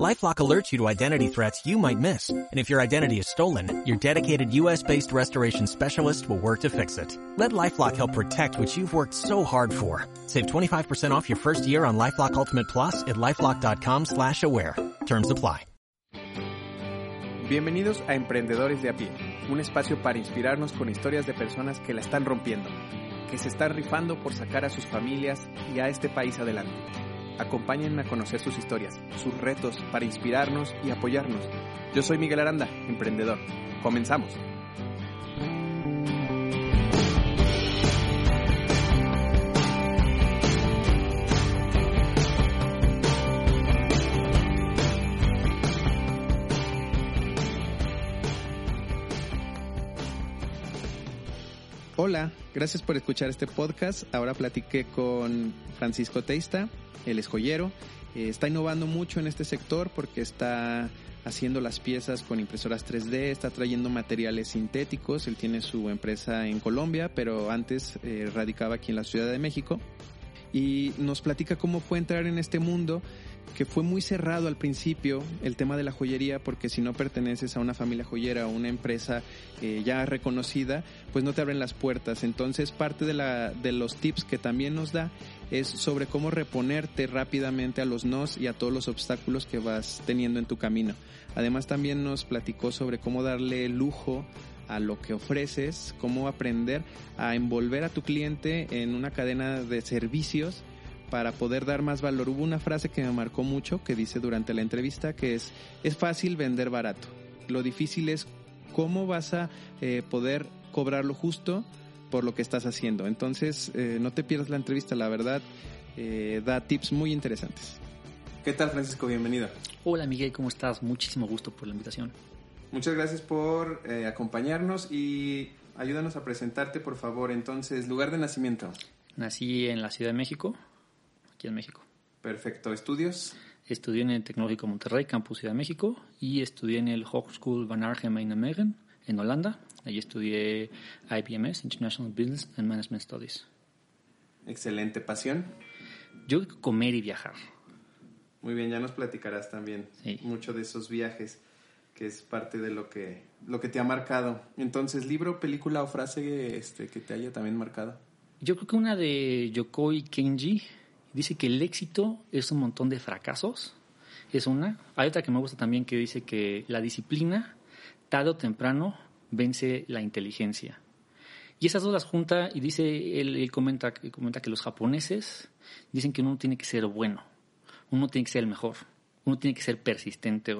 LifeLock alerts you to identity threats you might miss. And if your identity is stolen, your dedicated U.S.-based restoration specialist will work to fix it. Let LifeLock help protect what you've worked so hard for. Save 25% off your first year on LifeLock Ultimate Plus at LifeLock.com slash aware. Terms apply. Bienvenidos a Emprendedores de a pie, un espacio para inspirarnos con historias de personas que la están rompiendo, que se están rifando por sacar a sus familias y a este país adelante. Acompáñenme a conocer sus historias, sus retos para inspirarnos y apoyarnos. Yo soy Miguel Aranda, emprendedor. Comenzamos. Hola, gracias por escuchar este podcast. Ahora platiqué con Francisco Teista, él es joyero. Eh, está innovando mucho en este sector porque está haciendo las piezas con impresoras 3D, está trayendo materiales sintéticos. Él tiene su empresa en Colombia, pero antes eh, radicaba aquí en la Ciudad de México. Y nos platica cómo fue entrar en este mundo que fue muy cerrado al principio el tema de la joyería porque si no perteneces a una familia joyera o una empresa eh, ya reconocida pues no te abren las puertas. Entonces parte de, la, de los tips que también nos da es sobre cómo reponerte rápidamente a los nos y a todos los obstáculos que vas teniendo en tu camino. Además también nos platicó sobre cómo darle lujo a lo que ofreces, cómo aprender a envolver a tu cliente en una cadena de servicios para poder dar más valor. Hubo una frase que me marcó mucho que dice durante la entrevista que es, es fácil vender barato. Lo difícil es cómo vas a eh, poder cobrar lo justo por lo que estás haciendo. Entonces, eh, no te pierdas la entrevista, la verdad, eh, da tips muy interesantes. ¿Qué tal, Francisco? Bienvenido. Hola, Miguel, ¿cómo estás? Muchísimo gusto por la invitación. Muchas gracias por acompañarnos y ayúdanos a presentarte, por favor. Entonces, lugar de nacimiento. Nací en la Ciudad de México, en México. Perfecto. ¿Estudios? Estudié en el Tecnológico Monterrey, Campus Ciudad de México, y estudié en el Hogeschool van Arnhem en Nijmegen, en Holanda. Allí estudié IBMS, International Business and Management Studies. Excelente. ¿Pasión? Yo comer y viajar. Muy bien, ya nos platicarás también mucho de esos viajes, que es parte de lo que, lo que te ha marcado. Entonces, libro, película o frase este, que te haya también marcado. Yo creo que una de Yokoi Kenji, Dice que el éxito es un montón de fracasos. Es una. Hay otra que me gusta también que dice que la disciplina, tarde o temprano, vence la inteligencia. Y esas dos las junta y dice, él, comenta, comenta que los japoneses dicen que uno tiene que ser bueno, uno tiene que ser el mejor, uno tiene que ser persistente.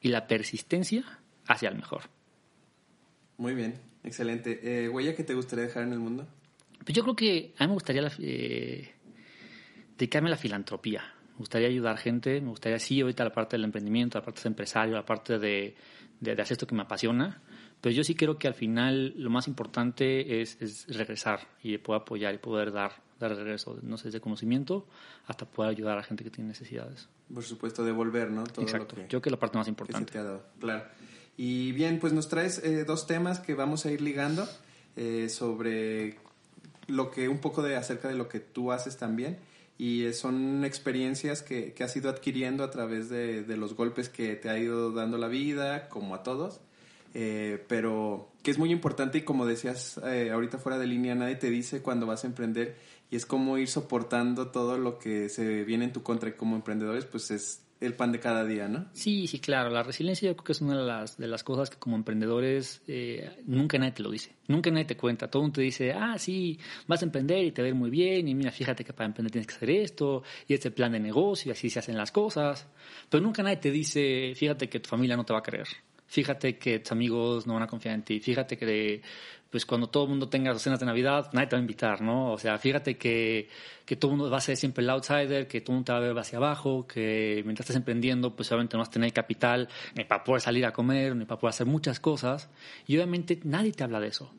Y la persistencia hacia el mejor. Muy bien, excelente. Eh, ¿Huella que te gustaría dejar en el mundo? Pues yo creo que a mí me gustaría la, eh, dedicarme a la filantropía. Me gustaría ayudar gente, me gustaría, sí, ahorita la parte del emprendimiento, la parte de empresario, la parte de, de, hacer esto que me apasiona, pero yo sí creo que al final lo más importante es, es regresar y poder apoyar y poder dar, dar regreso, no sé, de conocimiento hasta poder ayudar a la gente que tiene necesidades. Por supuesto, devolver, ¿no? Todo Exacto, yo creo que es la parte más importante. te ha dado, claro. Y bien, pues nos traes eh, dos temas que vamos a ir ligando eh, sobre lo que un poco de acerca de lo que tú haces también y son experiencias que, que has ido adquiriendo a través de, de, los golpes que te ha ido dando la vida, como a todos, eh, pero que es muy importante y como decías eh, ahorita fuera de línea, nadie te dice cuando vas a emprender y es como ir soportando todo lo que se viene en tu contra y como emprendedores pues es el pan de cada día, ¿no? Sí, sí, claro. La resiliencia yo creo que es una de las, de las cosas que como emprendedores eh, nunca nadie te lo dice. Nunca nadie te cuenta. Todo mundo te dice, ah, sí, vas a emprender y te va a ir muy bien. Y mira, fíjate que para emprender tienes que hacer esto. Y este plan de negocio y así se hacen las cosas. Pero nunca nadie te dice, fíjate que tu familia no te va a creer fíjate que tus amigos no van a confiar en ti, fíjate que pues cuando todo el mundo tenga cenas de Navidad, nadie te va a invitar, ¿no? O sea, fíjate que, que todo el mundo va a ser siempre el outsider, que todo el mundo te va a ver hacia abajo, que mientras estés emprendiendo, pues obviamente no vas a tener capital ni para poder salir a comer, ni para poder hacer muchas cosas. Y obviamente nadie te habla de eso.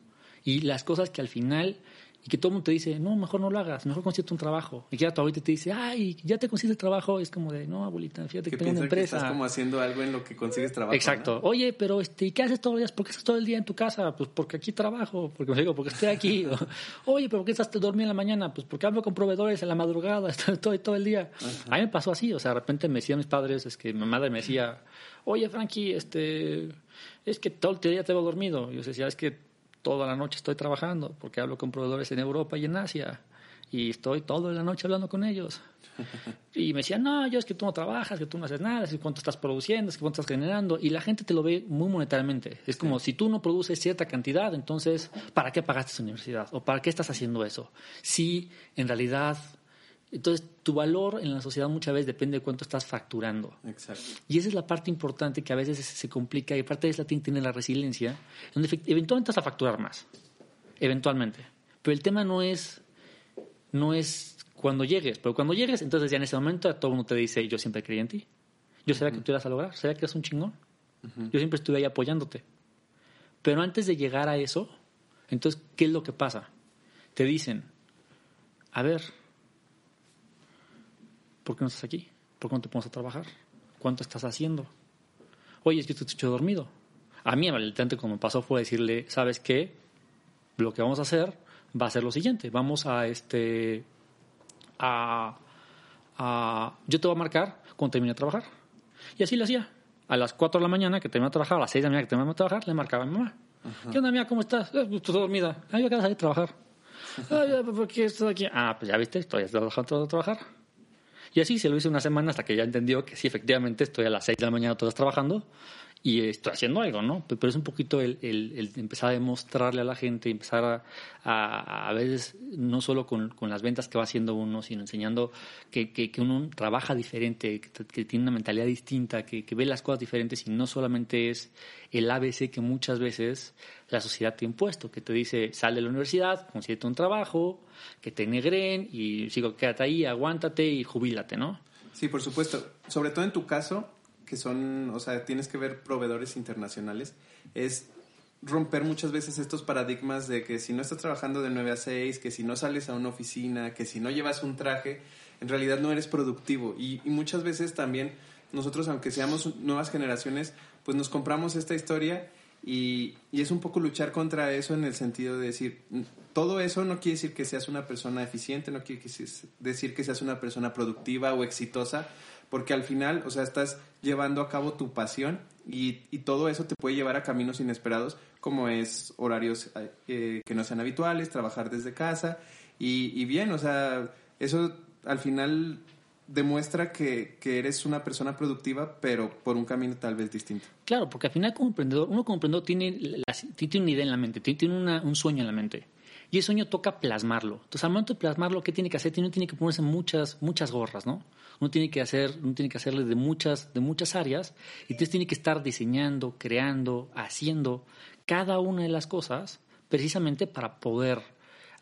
Y las cosas que al final y que todo el mundo te dice, no, mejor no lo hagas, mejor consíguete un trabajo. Y que ya tu abuelita te dice, ay, ya te consigues el trabajo. Es como de, no, abuelita, fíjate que tengo una empresa. Que estás como haciendo algo en lo que consigues trabajo. Exacto. Oye, pero este, ¿qué haces todos los días? ¿Por qué estás todo el día en tu casa? Pues porque aquí trabajo, porque digo, porque estoy aquí. Oye, pero ¿por qué estás dormido en la mañana? Pues porque hablo con proveedores en la madrugada, estoy todo, todo el día. A mí me pasó así, o sea, de repente me decían mis padres, es que mi madre me decía, oye, Frankie, este, es que todo el día te veo dormido. Y yo decía, es que toda la noche estoy trabajando porque hablo con proveedores en Europa y en Asia y estoy toda la noche hablando con ellos. Y me decían, no, yo es que tú no trabajas, que tú no haces nada, es que cuánto estás produciendo, es que cuánto estás generando. Y la gente te lo ve muy monetariamente. Es como si tú no produces cierta cantidad, entonces, ¿para qué pagaste esa universidad? ¿O para qué estás haciendo eso? Si en realidad entonces, tu valor en la sociedad muchas veces depende de cuánto estás facturando. Exacto. Y esa es la parte importante que a veces se complica y aparte de eso tiene la resiliencia, donde eventualmente vas a facturar más. Eventualmente. Pero el tema no es, no es cuando llegues, pero cuando llegues, entonces ya en ese momento todo el mundo te dice, yo siempre creí en ti. Yo sabía que tú ibas a lograr, sabía que eres un chingón. Yo siempre estuve ahí apoyándote. Pero antes de llegar a eso, entonces, ¿qué es lo que pasa? Te dicen, a ver, ¿Por qué no estás aquí? ¿Por qué no te pones a trabajar? ¿Cuánto estás haciendo? Oye, es que te hecho dormido. A mí, el como me pasó, fue decirle, ¿sabes qué? Lo que vamos a hacer va a ser lo siguiente. Vamos a, este, a, a yo te voy a marcar cuando termine de trabajar. Y así lo hacía. A las 4 de la mañana que terminaba de trabajar, a las 6 de la mañana que terminaba de trabajar, le marcaba a mi mamá. ¿Qué onda, mía? ¿Cómo estás? Eh, estoy dormida. Ah, yo acabo de salir a trabajar. Ah, ¿Por qué estás aquí? Ah, pues ya viste, estoy trabajando a trabajar. Y así se lo hice una semana hasta que ya entendió que sí, efectivamente, estoy a las 6 de la mañana todas trabajando y estoy haciendo algo, ¿no? Pero es un poquito el, el, empezar a demostrarle a la gente, empezar a, a, veces no solo con, con, las ventas que va haciendo uno, sino enseñando que, que, que uno trabaja diferente, que, tiene una mentalidad distinta, que, ve las cosas diferentes y no solamente es el ABC que muchas veces la sociedad te ha impuesto, que te dice, sal de la universidad, consíguete un trabajo, que te negren y sigo, quédate ahí, aguántate y jubílate, ¿no? Sí, por supuesto. Sobre todo en tu caso, que son, o sea, tienes que ver proveedores internacionales, es romper muchas veces estos paradigmas de que si no estás trabajando de 9 a 6, que si no sales a una oficina, que si no llevas un traje, en realidad no eres productivo. Y, muchas veces también nosotros, aunque seamos nuevas generaciones, pues nos compramos esta historia y, y, es un poco luchar contra eso en el sentido de decir, todo eso no quiere decir que seas una persona eficiente, no quiere decir que seas una persona productiva o exitosa, porque al final, o sea, estás llevando a cabo tu pasión y, todo eso te puede llevar a caminos inesperados, como es horarios eh, que no sean habituales, trabajar desde casa y, bien, o sea, eso al final demuestra que, eres una persona productiva, pero por un camino tal vez distinto. Claro, porque al final como emprendedor, uno como emprendedor tiene, tiene una idea en la mente, tiene un sueño en la mente. Y ese sueño toca plasmarlo. Entonces, al momento de plasmarlo, ¿qué tiene que hacer? Uno tiene que ponerse muchas, muchas gorras, ¿no? Uno tiene que hacer, uno tiene que hacerle de muchas, de muchas áreas, y entonces tiene que estar diseñando, creando, haciendo cada una de las cosas precisamente para poder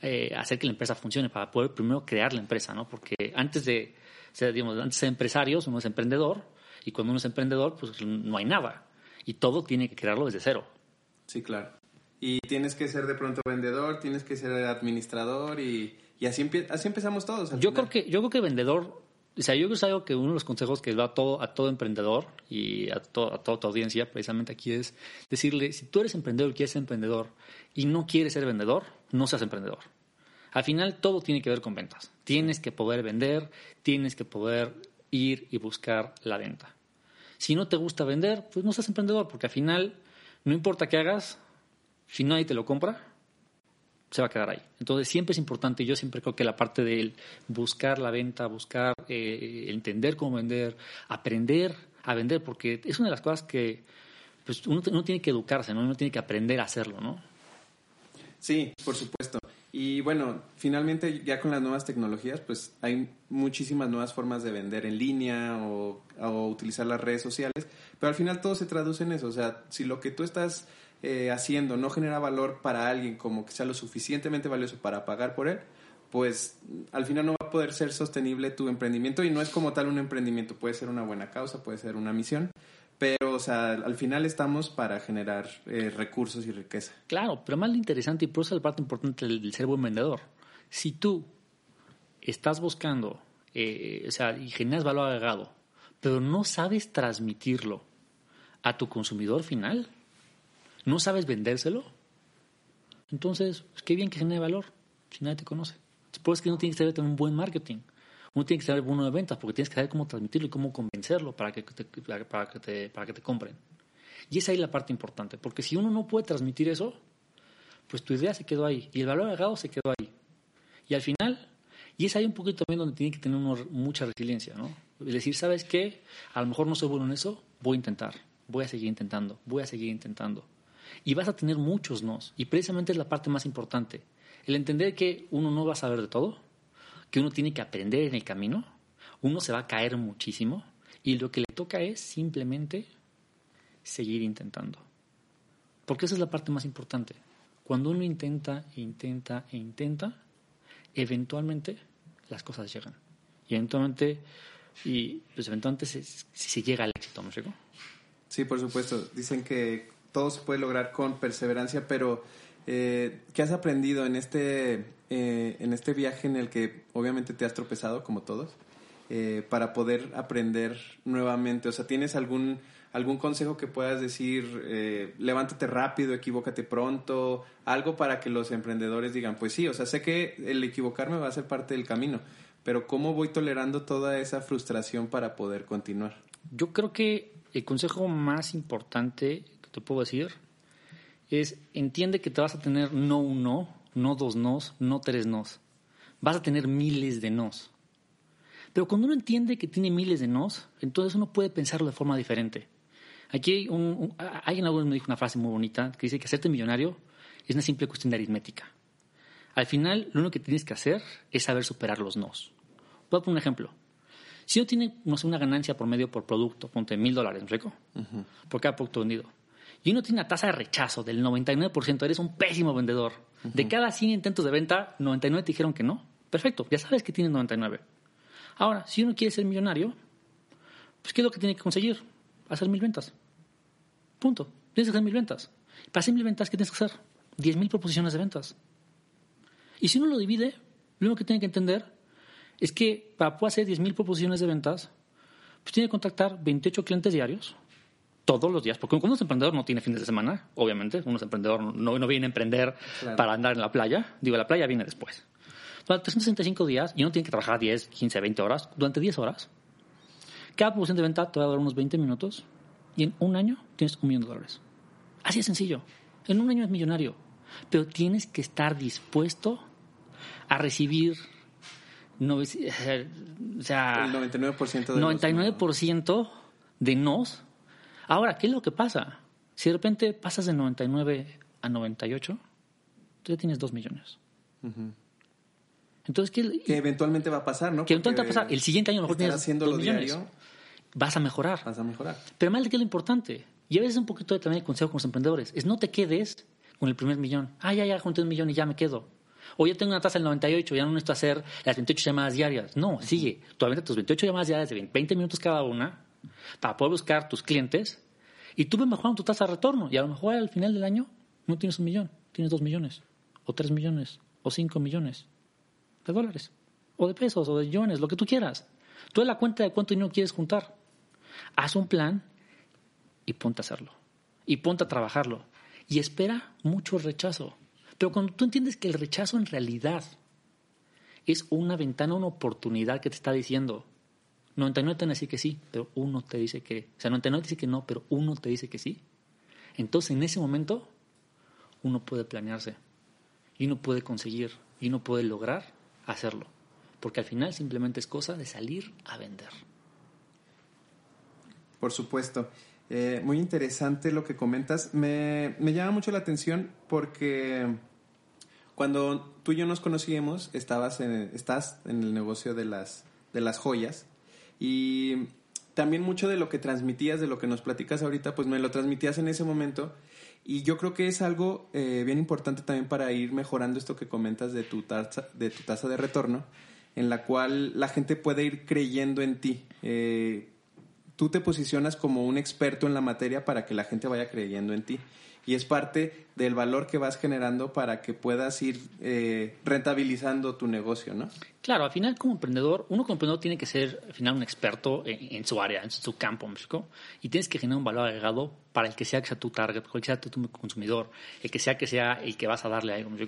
eh, hacer que la empresa funcione, para poder primero crear la empresa, ¿no? Porque antes de ser, digamos, antes de ser empresarios, uno es emprendedor, y cuando uno es emprendedor, pues no hay nada. Y todo tiene que crearlo desde cero. Sí, claro. Y tienes que ser de pronto vendedor, tienes que ser administrador y, y así, así empezamos todos. Yo creo, que, yo creo que vendedor, o sea, yo creo que es algo que uno de los consejos que da a todo, a todo emprendedor y a, a toda tu audiencia precisamente aquí es decirle, si tú eres emprendedor y quieres ser emprendedor y no quieres ser vendedor, no seas emprendedor. Al final todo tiene que ver con ventas. Tienes que poder vender, tienes que poder ir y buscar la venta. Si no te gusta vender, pues no seas emprendedor, porque al final no importa qué hagas, si nadie te lo compra, se va a quedar ahí. Entonces siempre es importante, yo siempre creo que la parte de buscar la venta, buscar eh, entender cómo vender, aprender a vender, porque es una de las cosas que pues, uno, tiene que educarse, ¿no? uno tiene que aprender a hacerlo, ¿no? Sí, por supuesto. Y bueno, finalmente ya con las nuevas tecnologías, pues hay muchísimas nuevas formas de vender en línea o, o utilizar las redes sociales, pero al final todo se traduce en eso. O sea, si lo que tú estás eh, haciendo no genera valor para alguien como que sea lo suficientemente valioso para pagar por él, pues al final no va a poder ser sostenible tu emprendimiento y no es como tal un emprendimiento, puede ser una buena causa, puede ser una misión, Pero, o sea, al final estamos para generar eh, recursos y riqueza. Claro, pero más lo interesante, y por eso es la parte importante del, ser buen vendedor. Si tú estás buscando, eh, o sea, y generas valor agregado, pero no sabes transmitirlo a tu consumidor final, no sabes vendérselo, entonces, pues, qué bien que genere valor si nadie te conoce. Después que no tienes que tener un buen marketing. Uno tiene que saber bueno de ventas porque tienes que saber cómo transmitirlo y cómo convencerlo para que te, para que te, para que te compren. Y esa es la parte importante, porque si uno no puede transmitir eso, pues tu idea se quedó ahí y el valor agregado se quedó ahí. Y al final, y es ahí un poquito también donde tiene que tener uno mucha resiliencia, ¿no? Es decir, ¿sabes qué? A lo mejor no soy bueno en eso, voy a intentar, voy a seguir intentando, voy a seguir intentando. Y vas a tener muchos nos. Y precisamente es la parte más importante. El entender que uno no va a saber de todo, que uno tiene que aprender en el camino, uno se va a caer muchísimo y lo que le toca es simplemente seguir intentando. Porque esa es la parte más importante. Cuando uno intenta, e intenta e intenta, eventualmente las cosas llegan. Y eventualmente, y pues eventualmente se, se llega al éxito, ¿no Sí, por supuesto. Dicen que todo se puede lograr con perseverancia, pero eh, ¿qué has aprendido en este, eh, en este viaje en el que obviamente te has tropezado, como todos, eh, para poder aprender nuevamente? O sea, ¿tienes algún, algún consejo que puedas decir, levántate rápido, equivócate pronto, algo para que los emprendedores digan, pues sí, o sea, sé que el equivocarme va a ser parte del camino, pero ¿cómo voy tolerando toda esa frustración para poder continuar? Yo creo que el consejo más importante te puedo decir es entiende que te vas a tener no un no, no dos nos, no tres nos. Vas a tener miles de nos. Pero cuando uno entiende que tiene miles de nos, entonces uno puede pensarlo de forma diferente. Aquí hay un, alguien me dijo una frase muy bonita que dice que hacerte millonario es una simple cuestión de aritmética. Al final, lo único que tienes que hacer es saber superar los nos. Voy a poner un ejemplo. Si uno tiene no sé, una ganancia por medio por producto, ponte mil dólares, ¿rico? Por cada producto vendido y uno tiene una tasa de rechazo del 99%, eres un pésimo vendedor. De cada 100 intentos de venta, 99 te dijeron que no. Perfecto, ya sabes que tienes 99. Ahora, si uno quiere ser millonario, pues ¿qué es lo que tiene que conseguir? Hacer mil ventas. Punto. Tienes que hacer mil ventas. Para hacer mil ventas, ¿qué tienes que hacer? 10.000 proposiciones de ventas. Y si uno lo divide, lo único que tiene que entender es que para poder hacer 10.000 proposiciones de ventas, pues tiene que contactar 28 clientes diarios, todos los días, porque es emprendedor no tiene fines de semana, obviamente, uno es emprendedor, no, no viene a emprender para andar en la playa, digo, la playa viene después. Durante 365 días, y uno tiene que trabajar 10, 15, 20 horas, durante 10 horas, cada promoción de venta te va a durar unos 20 minutos, y en un año tienes un millón de dólares. Así de sencillo. En un año es millonario, pero tienes que estar dispuesto a recibir no, o sea, el 99% de 99% de nos Ahora, ¿qué es lo que pasa? Si de repente pasas de 99 a 98, tú ya tienes 2 millones. Entonces, ¿qué, que eventualmente va a pasar, ¿no? Que eventualmente va a pasar. El siguiente año a lo mejor tienes 2 millones. Diario, vas a mejorar. Vas a mejorar. Pero más de qué es lo importante. Y a veces un poquito de también el consejo con los emprendedores. Es no te quedes con el primer millón. Ah, ya, ya junté un millón y ya me quedo. O ya tengo una tasa del 98, ya no necesito hacer las 28 llamadas diarias. No, sigue. Todavía tus 28 llamadas diarias de 20 minutos cada una para poder buscar tus clientes y tú ves mejorando tu tasa de retorno. Y a lo mejor al final del año no tienes un millón, tienes dos millones, o tres millones, o cinco millones de dólares, o de pesos, o de millones, lo que tú quieras. Tú la cuenta de cuánto dinero quieres juntar. Haz un plan y ponte a hacerlo. Y ponte a trabajarlo. Y espera mucho rechazo. Pero cuando tú entiendes que el rechazo en realidad es una ventana, una oportunidad que te está diciendo, 99 te van a decir que sí, pero uno te dice que, o sea, 99 te dice que no, pero uno te dice que sí. Entonces, en ese momento, uno puede planearse y uno puede conseguir y uno puede lograr hacerlo. Porque al final simplemente es cosa de salir a vender. Por supuesto. Eh, muy interesante lo que comentas. Me, me llama mucho la atención porque cuando tú y yo nos conocíamos, estabas en, estás en el negocio de las, de las joyas y también mucho de lo que transmitías, de lo que nos platicas ahorita, pues me lo transmitías en ese momento. Y yo creo que es algo eh, bien importante también para ir mejorando esto que comentas de tu, tasa, de tu tasa de retorno, en la cual la gente puede ir creyendo en ti. Eh, tú te posicionas como un experto en la materia para que la gente vaya creyendo en ti. Y es parte del valor que vas generando para que puedas ir eh, rentabilizando tu negocio, ¿no? Claro, al final como emprendedor, uno como emprendedor tiene que ser al final un experto en, su área, en su campo, ¿me Y tienes que generar un valor agregado para el que sea que sea tu target, el que sea tu, consumidor, el que sea que sea el que vas a darle algo, ¿me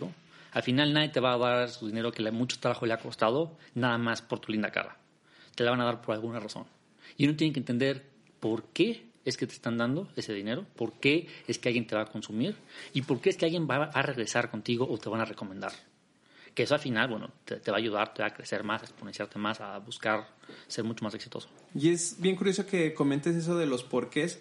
Al final nadie te va a dar su dinero que mucho trabajo le ha costado, nada más por tu linda cara. Te la van a dar por alguna razón. Y uno tiene que entender por qué es que te están dando ese dinero, por qué es que alguien te va a consumir y por qué es que alguien va a regresar contigo o te van a recomendar. Que eso al final, bueno, te, va a ayudar, te va a crecer más, a exponenciarte más, a buscar ser mucho más exitoso. Y es bien curioso que comentes eso de los porqués,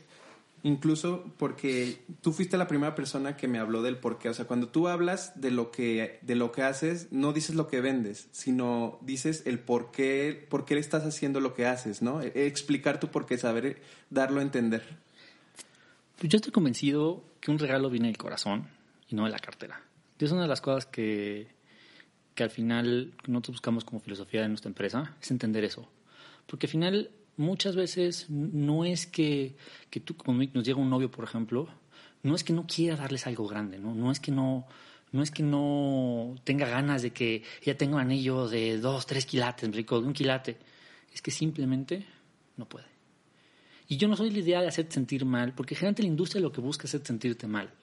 Incluso porque tú fuiste la primera persona que me habló del por qué. O sea, cuando tú hablas de lo que, de lo que haces, no dices lo que vendes, sino dices el por qué, por qué estás haciendo lo que haces, ¿no? E, explicar tu por qué, saber darlo a entender. Pues yo estoy convencido que un regalo viene del corazón y no de la cartera. Y es una de las cosas que, que al final nosotros buscamos como filosofía de nuestra empresa, es entender eso. Porque al final muchas veces no es que, que tú, como nos llega un novio, por ejemplo, no es que no quiera darles algo grande, ¿no? No es que no, no es que no tenga ganas de que ya tenga un anillo de dos, tres quilates, rico, de un quilate. Es que simplemente no puede. Y yo no soy la idea de hacerte sentir mal, porque generalmente la industria lo que busca es hacerte sentirte mal.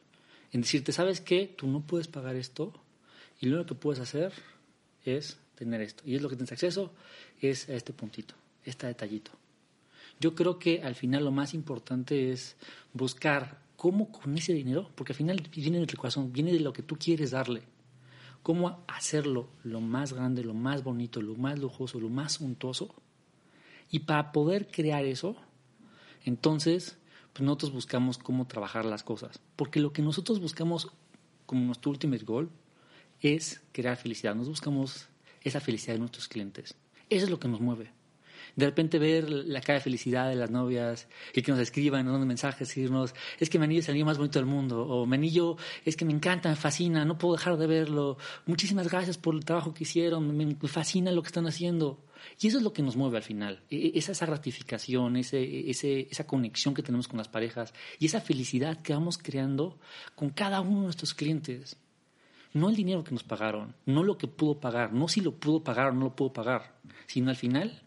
En decirte, ¿sabes qué? Tú no puedes pagar esto y lo único que puedes hacer es tener esto. Y es lo que tienes acceso, es a este puntito, este detallito. Yo creo que al final lo más importante es buscar cómo con ese dinero, porque al final viene del corazón, viene de lo que tú quieres darle, cómo hacerlo lo más grande, lo más bonito, lo más lujoso, lo más suntuoso. Y para poder crear eso, entonces, pues nosotros buscamos cómo trabajar las cosas. Porque lo que nosotros buscamos como nuestro ultimate goal es crear felicidad. Nos buscamos esa felicidad de nuestros clientes. Eso es lo que nos mueve de repente ver la cara de felicidad de las novias y que nos escriban, nos manden mensajes, decirnos, es que Manillo es el anillo más bonito del mundo, o Manillo es que me encanta, me fascina, no puedo dejar de verlo, muchísimas gracias por el trabajo que hicieron, me, fascina lo que están haciendo. Y eso es lo que nos mueve al final, e, e, esa gratificación, ese, ese, esa conexión que tenemos con las parejas y esa felicidad que vamos creando con cada uno de nuestros clientes. No el dinero que nos pagaron, no lo que pudo pagar, no si lo pudo pagar o no lo pudo pagar, sino al final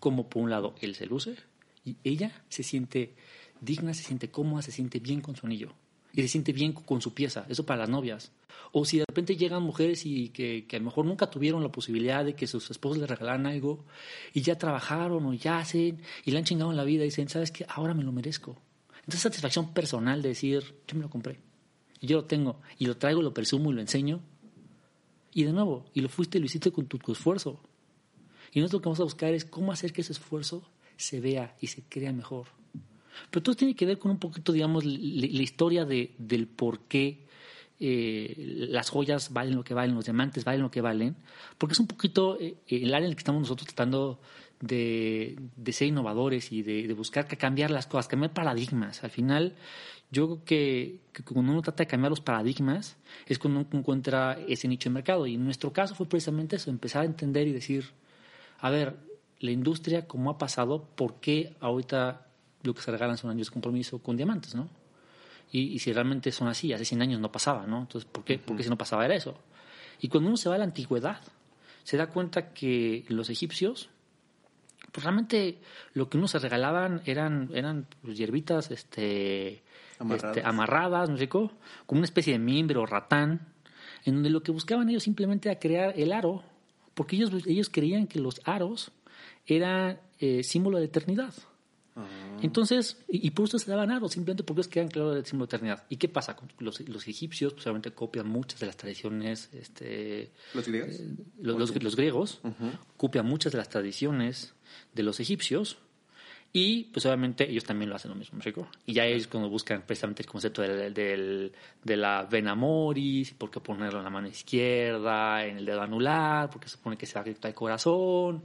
como por un lado él se luce y ella se siente digna, se siente cómoda, se siente bien con su anillo y se siente bien con su pieza. Eso para las novias. O si de repente llegan mujeres y que, a lo mejor nunca tuvieron la posibilidad de que sus esposos les regalaran algo y ya trabajaron o ya hacen y le han chingado en la vida y dicen, ¿sabes qué? Ahora me lo merezco. Entonces, satisfacción personal de decir, yo me lo compré y yo lo tengo y lo traigo, lo presumo y lo enseño. Y de nuevo, y lo fuiste y lo hiciste con tu esfuerzo. Y nosotros lo que vamos a buscar es cómo hacer que ese esfuerzo se vea y se crea mejor. Pero todo tiene que ver con un poquito, digamos, la, historia de, del por qué eh, las joyas valen lo que valen, los diamantes valen lo que valen, porque es un poquito eh, el área en el que estamos nosotros tratando de, ser innovadores y de, buscar cambiar las cosas, cambiar paradigmas. Al final, yo creo que, que, cuando uno trata de cambiar los paradigmas es cuando uno encuentra ese nicho de mercado. Y en nuestro caso fue precisamente eso, empezar a entender y decir, a ver, la industria, como ha pasado, ¿por qué ahorita lo que se regalan son años de compromiso con diamantes, no? Y, si realmente son así, hace 100 años no pasaba, ¿no? Entonces, ¿por qué? Porque si no pasaba era eso. Y cuando uno se va a la antigüedad, se da cuenta que los egipcios, pues realmente lo que uno se regalaban eran, eran pues, hierbitas este, amarradas. Este, amarradas, ¿no sé Como una especie de mimbre o ratán, en donde lo que buscaban ellos simplemente era crear el aro porque ellos, ellos creían que los aros eran eh, símbolo de eternidad. Ah. Entonces, y, por eso se daban aros, simplemente porque ellos creían que era el símbolo de eternidad. ¿Y qué pasa? Los, los egipcios pues, obviamente copian muchas de las tradiciones. Este, ¿Los griegos? Eh, los, griegos copian muchas de las tradiciones de los egipcios y pues obviamente ellos también lo hacen lo mismo, ¿me Y ya ellos cuando buscan precisamente el concepto del, del, de la vena moris, por qué ponerlo en la mano izquierda, en el dedo anular, porque se supone que se afecta el corazón,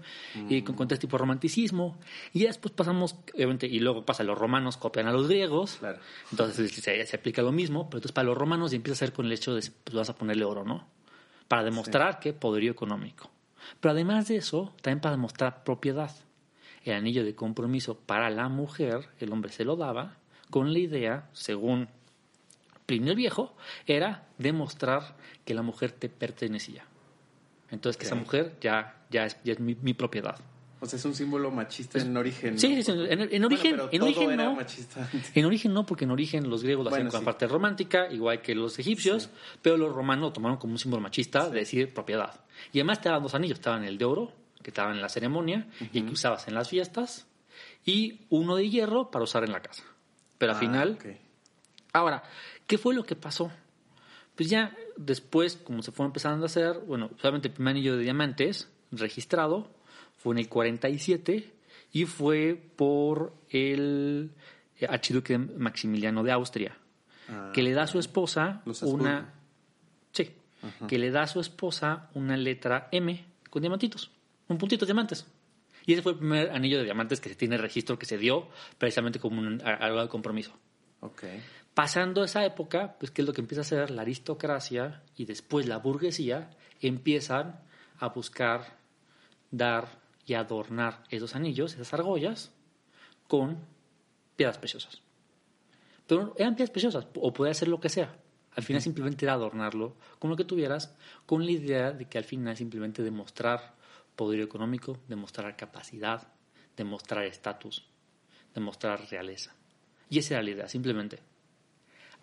y con, con, este tipo de romanticismo. Y después pasamos, obviamente, y luego pasa, los romanos copian a los griegos, claro. entonces se, se, aplica lo mismo, pero entonces para los romanos empieza a ser con el hecho de, pues vas a ponerle oro, ¿no? Para demostrar que poderío económico. Pero además de eso, también para demostrar propiedad. El anillo de compromiso para la mujer, el hombre se lo daba, con la idea, según Plinio el Viejo, era demostrar que la mujer te pertenecía. Entonces, que esa mujer ya, ya es, ya es mi, mi propiedad. O sea, es un símbolo machista en origen. ¿no? Sí, sí, en, en origen, Bueno, en origen no. En origen no, porque en origen los griegos lo hacían con sí. la parte romántica, igual que los egipcios, pero los romanos lo tomaron como un símbolo machista de decir propiedad. Y además te daban dos anillos, estaban el de oro, que estaban en la ceremonia y que usabas en las fiestas, y uno de hierro para usar en la casa. Pero al Ah, final. Ahora, ¿qué fue lo que pasó? Pues ya después, como se fue empezando a hacer, bueno, solamente el primer anillo de diamantes registrado fue en el 47 y fue por el eh, archiduque Maximiliano de Austria, Ah, que le da a su esposa una... Sí, que le da a su esposa una letra M con diamantitos, un puntito de diamantes. Y ese fue el primer anillo de diamantes que se tiene registro que se dio precisamente como un, algo de compromiso. Ok. Pasando esa época, pues qué es lo que empieza a hacer la aristocracia y después la burguesía empiezan a buscar dar y adornar esos anillos, esas argollas, con piedras preciosas. Pero eran piedras preciosas, o podía ser lo que sea. Al final simplemente era adornarlo con lo que tuvieras, con la idea de que al final simplemente demostrar poder económico, demostrar capacidad, demostrar estatus, demostrar realeza. Y esa era la idea, simplemente.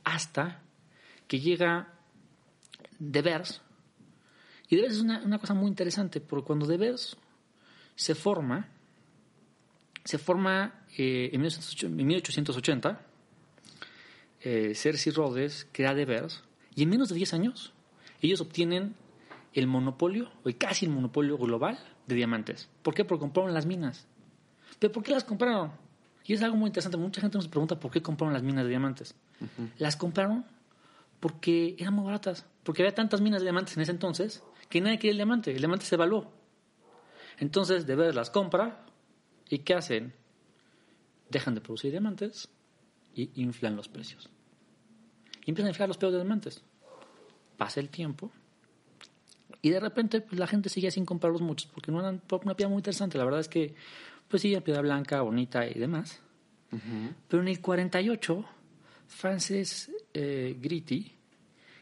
Hasta que llega Devers. Y Devers es una, una cosa muy interesante, porque cuando Devers se forma, se forma eh, en 1880, en 1880 eh, Cersei Rhodes crea Devers, y en menos de 10 años ellos obtienen el monopolio, o casi el monopolio global de diamantes. ¿Por qué? Porque compraron las minas. ¿Pero por qué las compraron? Y es algo muy interesante. Mucha gente nos pregunta por qué compraron las minas de diamantes. Las compraron porque eran muy baratas. Porque había tantas minas de diamantes en ese entonces que nadie quería el diamante. El diamante se evaluó. Entonces, de ver las compra. ¿Y qué hacen? Dejan de producir diamantes y inflan los precios. Y empiezan a inflar los precios de diamantes. Pasa el tiempo y de repente pues, la gente sigue sin comprarlos muchos porque no eran una piedra muy interesante. La verdad es que, pues sí, piedra blanca, bonita y demás. Pero en el 48, Francis eh, Gritti,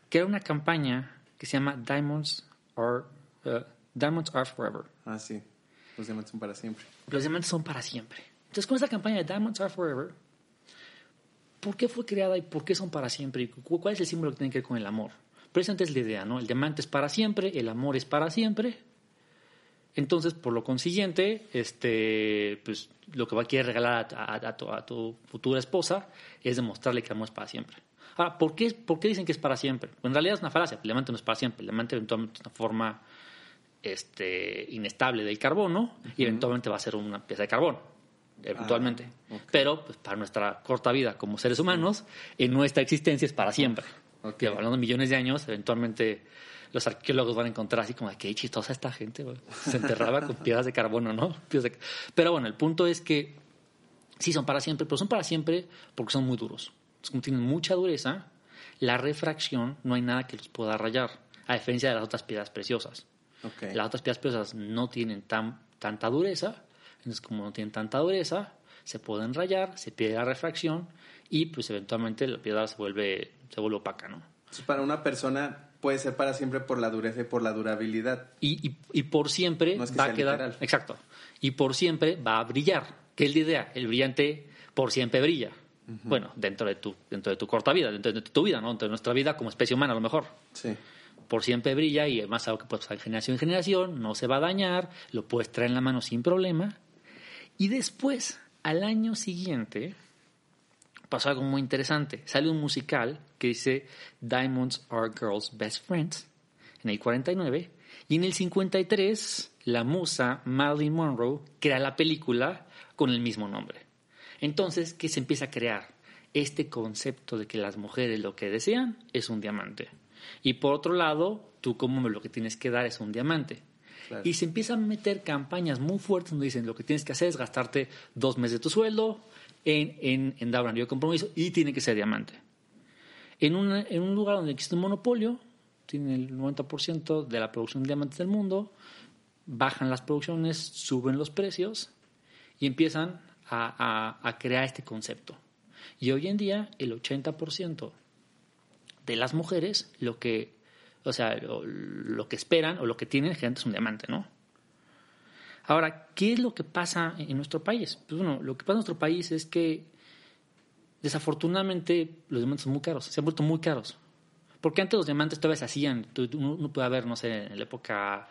que era una campaña que se llama Diamonds Are, eh, Diamonds Are Forever. Ah, sí. Los diamantes son para siempre. Los diamantes son para siempre. Entonces, con esta campaña de Diamonds Are Forever, ¿por qué fue creada y por qué son para siempre? ¿Y cu- cuál es el símbolo que tiene que ver con el amor? Precisamente es la idea, ¿no? El diamante es para siempre, el amor es para siempre. Entonces, por lo consiguiente, este, pues, lo que va a querer regalar a, a- a tu, a tu futura esposa es demostrarle que el amor es para siempre. Ahora, ¿por qué, ¿por qué dicen que es para siempre? Pues en realidad es una falacia. El diamante no es para siempre. El diamante eventualmente es una forma este, inestable del carbono y eventualmente va a ser una pieza de carbón. Eventualmente. Ah. Pero pues, para nuestra corta vida como seres humanos, en nuestra existencia es para siempre. Que hablando de millones de años, eventualmente los arqueólogos van a encontrar así como qué chistosa esta gente. Se enterraba con piedras de carbono, ¿no? Pero bueno, el punto es que sí son para siempre, pero son para siempre porque son muy duros. Entonces, como tienen mucha dureza, la refracción no hay nada que los pueda rayar, a diferencia de las otras piedras preciosas. Las otras piedras preciosas no tienen tan, tanta dureza, entonces como no tienen tanta dureza, se pueden rayar, se pierde la refracción y pues eventualmente la piedra se vuelve, se vuelve opaca, ¿no? Entonces, para una persona puede ser para siempre por la dureza y por la durabilidad. Y, y, y por siempre No es que va a quedar. literal. Exacto. Y por siempre va a brillar. ¿Qué es la idea? El brillante por siempre brilla. Bueno, dentro de, tu, dentro de tu corta vida, dentro de tu vida, ¿no? Dentro de nuestra vida como especie humana, a lo mejor. Sí. Por siempre brilla y además algo que puede pasar de generación en generación, no se va a dañar, lo puedes traer en la mano sin problema. Y después, al año siguiente, pasó algo muy interesante. Sale un musical que dice Diamonds Are Girls' Best Friends en el 49 y en el 53 la musa Marilyn Monroe crea la película con el mismo nombre. Entonces, ¿qué se empieza a crear? Este concepto de que las mujeres lo que desean es un diamante. Y por otro lado, tú como lo que tienes que dar es un diamante. Claro. Y se empiezan a meter campañas muy fuertes donde dicen lo que tienes que hacer es gastarte dos meses de tu sueldo en, en, en dar compromiso y tiene que ser diamante. En, una- en un lugar donde existe un monopolio, tiene el 90% de la producción de diamantes del mundo, bajan las producciones, suben los precios y empiezan a, a, crear este concepto. Y hoy en día el 80% de las mujeres lo que, o sea, lo, que esperan o lo que tienen generalmente es un diamante, ¿no? Ahora, ¿qué es lo que pasa en nuestro país? Pues bueno, lo que pasa en nuestro país es que desafortunadamente los diamantes son muy caros, se han vuelto muy caros. Porque antes los diamantes todavía se hacían, uno puede ver, no sé, en la época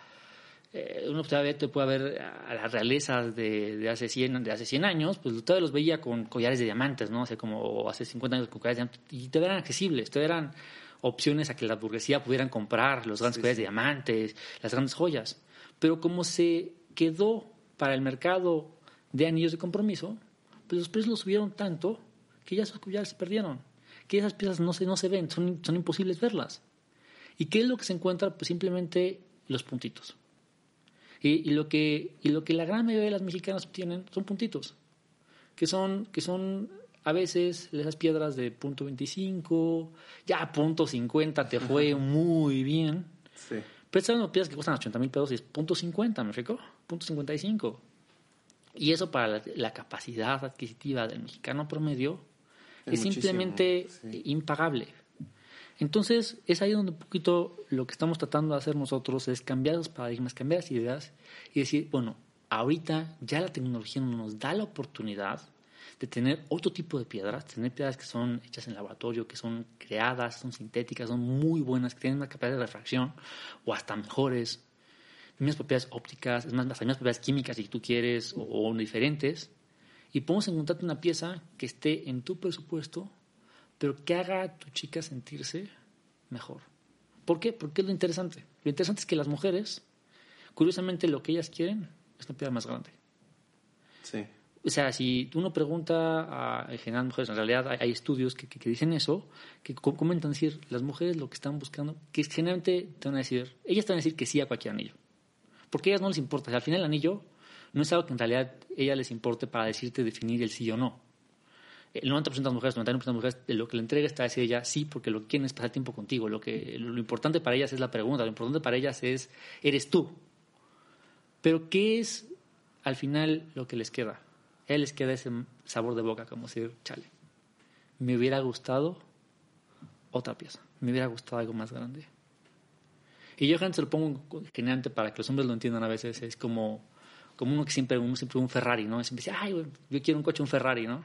eh, uno te puede ver a las realezas de, de, hace 100, de hace 100 años, pues todavía los veía con collares de diamantes, ¿no? Hace como hace 50 años con collares de diamantes, y todavía eran accesibles, todavía eran opciones a que la burguesía pudieran comprar los grandes collares de diamantes, las grandes joyas. Pero como se quedó para el mercado de anillos de compromiso, pues los precios los subieron tanto que ya collares se perdieron, que esas piezas no se, no se ven, son, son imposibles verlas. ¿Y qué es lo que se encuentra? Pues simplemente los puntitos y, lo que, y lo que la gran mayoría de las mexicanas tienen son puntitos, que son, que son a veces esas piedras de punto 25, ya punto 50 te fue muy bien. Sí. Pero estas piedras que cuestan 80 mil pesos y es punto 50, ¿me rico? Punto 55. Y eso para la, capacidad adquisitiva del mexicano promedio es, simplemente impagable. Entonces, es ahí donde un poquito lo que estamos tratando de hacer nosotros es cambiar los paradigmas, cambiar las ideas y decir, bueno, ahorita ya la tecnología nos da la oportunidad de tener otro tipo de piedras, tener piedras que son hechas en laboratorio, que son creadas, son sintéticas, son muy buenas, que tienen una capacidad de refracción o hasta mejores, mismas propiedades ópticas, es más, las mismas propiedades químicas si tú quieres o, o diferentes, y podemos encontrarte una pieza que esté en tu presupuesto pero que haga a tu chica sentirse mejor. ¿Por qué? Porque es lo interesante. Lo interesante es que las mujeres, curiosamente, lo que ellas quieren es una piedra más grande. Sí. O sea, si uno pregunta a, en general mujeres, en realidad hay, estudios que, que, dicen eso, que comentan decir, las mujeres lo que están buscando, que generalmente te van a decir, ellas te van a decir que sí a cualquier anillo. Porque a ellas no les importa. O sea, al final el anillo no es algo que en realidad a ellas les importe para decirte definir el sí o no el 90% de las mujeres, el 91% de las mujeres, de lo que le entrega está decir ella sí, porque lo que quieren es pasar tiempo contigo. Lo, que, lo importante para ellas es la pregunta, lo importante para ellas es, eres tú. Pero ¿qué es al final lo que les queda? A ellas les queda ese sabor de boca, como decir, chale, me hubiera gustado otra pieza, me hubiera gustado algo más grande. Y yo gente se lo pongo generalmente para que los hombres lo entiendan a veces, es como, como uno que siempre, uno siempre un Ferrari, ¿no? Siempre dice, ay, yo quiero un coche, un Ferrari, ¿no?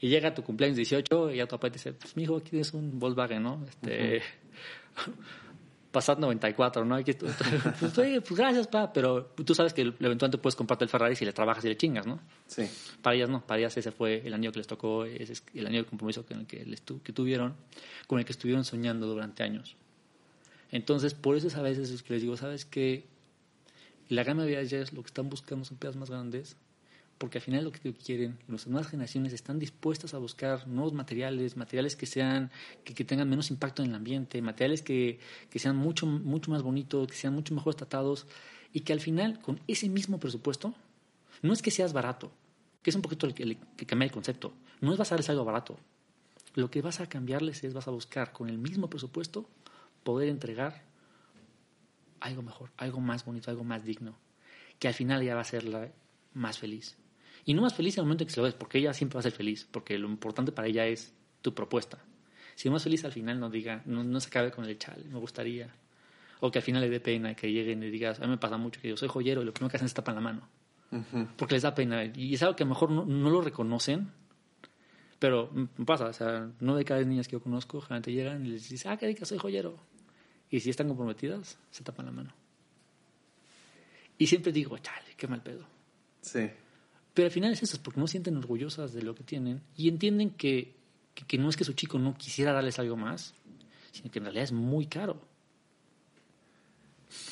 Y llega tu cumpleaños 18 y ya tu papá te dice, pues mi hijo, aquí tienes un Volkswagen, ¿no? Este, Passat 94, ¿no? Aquí, pues, pues, gracias, pa, pero tú sabes que eventualmente puedes comprarte el Ferrari si le trabajas y le chingas, ¿no? Sí. Para ellas no, para ellas ese fue el año que les tocó, ese es el año de compromiso que, que, les que tuvieron, con el que estuvieron soñando durante años. Entonces, por eso es a veces es que les digo, ¿sabes qué? La gama de ellas lo que están buscando son piezas más grandes, porque al final lo que quieren, las nuevas generaciones están dispuestas a buscar nuevos materiales, materiales que sean, que, tengan menos impacto en el ambiente, materiales que, que, sean mucho, mucho más bonitos, que sean mucho mejor tratados, y que al final, con ese mismo presupuesto, no es que seas barato, que es un poquito el que, que cambia el concepto, no es darles algo barato. Lo que vas a cambiarles es vas a buscar con el mismo presupuesto poder entregar algo mejor, algo más bonito, algo más digno, que al final ya va a ser más feliz. Y no más feliz en el momento en que se lo ves, porque ella siempre va a ser feliz, porque lo importante para ella es tu propuesta. Si no es feliz al final, no diga, no, se acabe con el chale, me gustaría. O que al final le dé pena que lleguen y digas, a mí me pasa mucho que yo soy joyero y lo primero que hacen es tapan la mano. Porque les da pena. Y es algo que a lo mejor no, lo reconocen, pero pasa, o sea, no de cada vez niñas que yo conozco, generalmente llegan y les dicen, ah, que diga, soy joyero. Y si están comprometidas, se tapan la mano. Y siempre digo, chale, qué mal pedo. Sí. Pero al final es eso, porque no sienten orgullosas de lo que tienen y entienden que, que, no es que su chico no quisiera darles algo más, sino que en realidad es muy caro.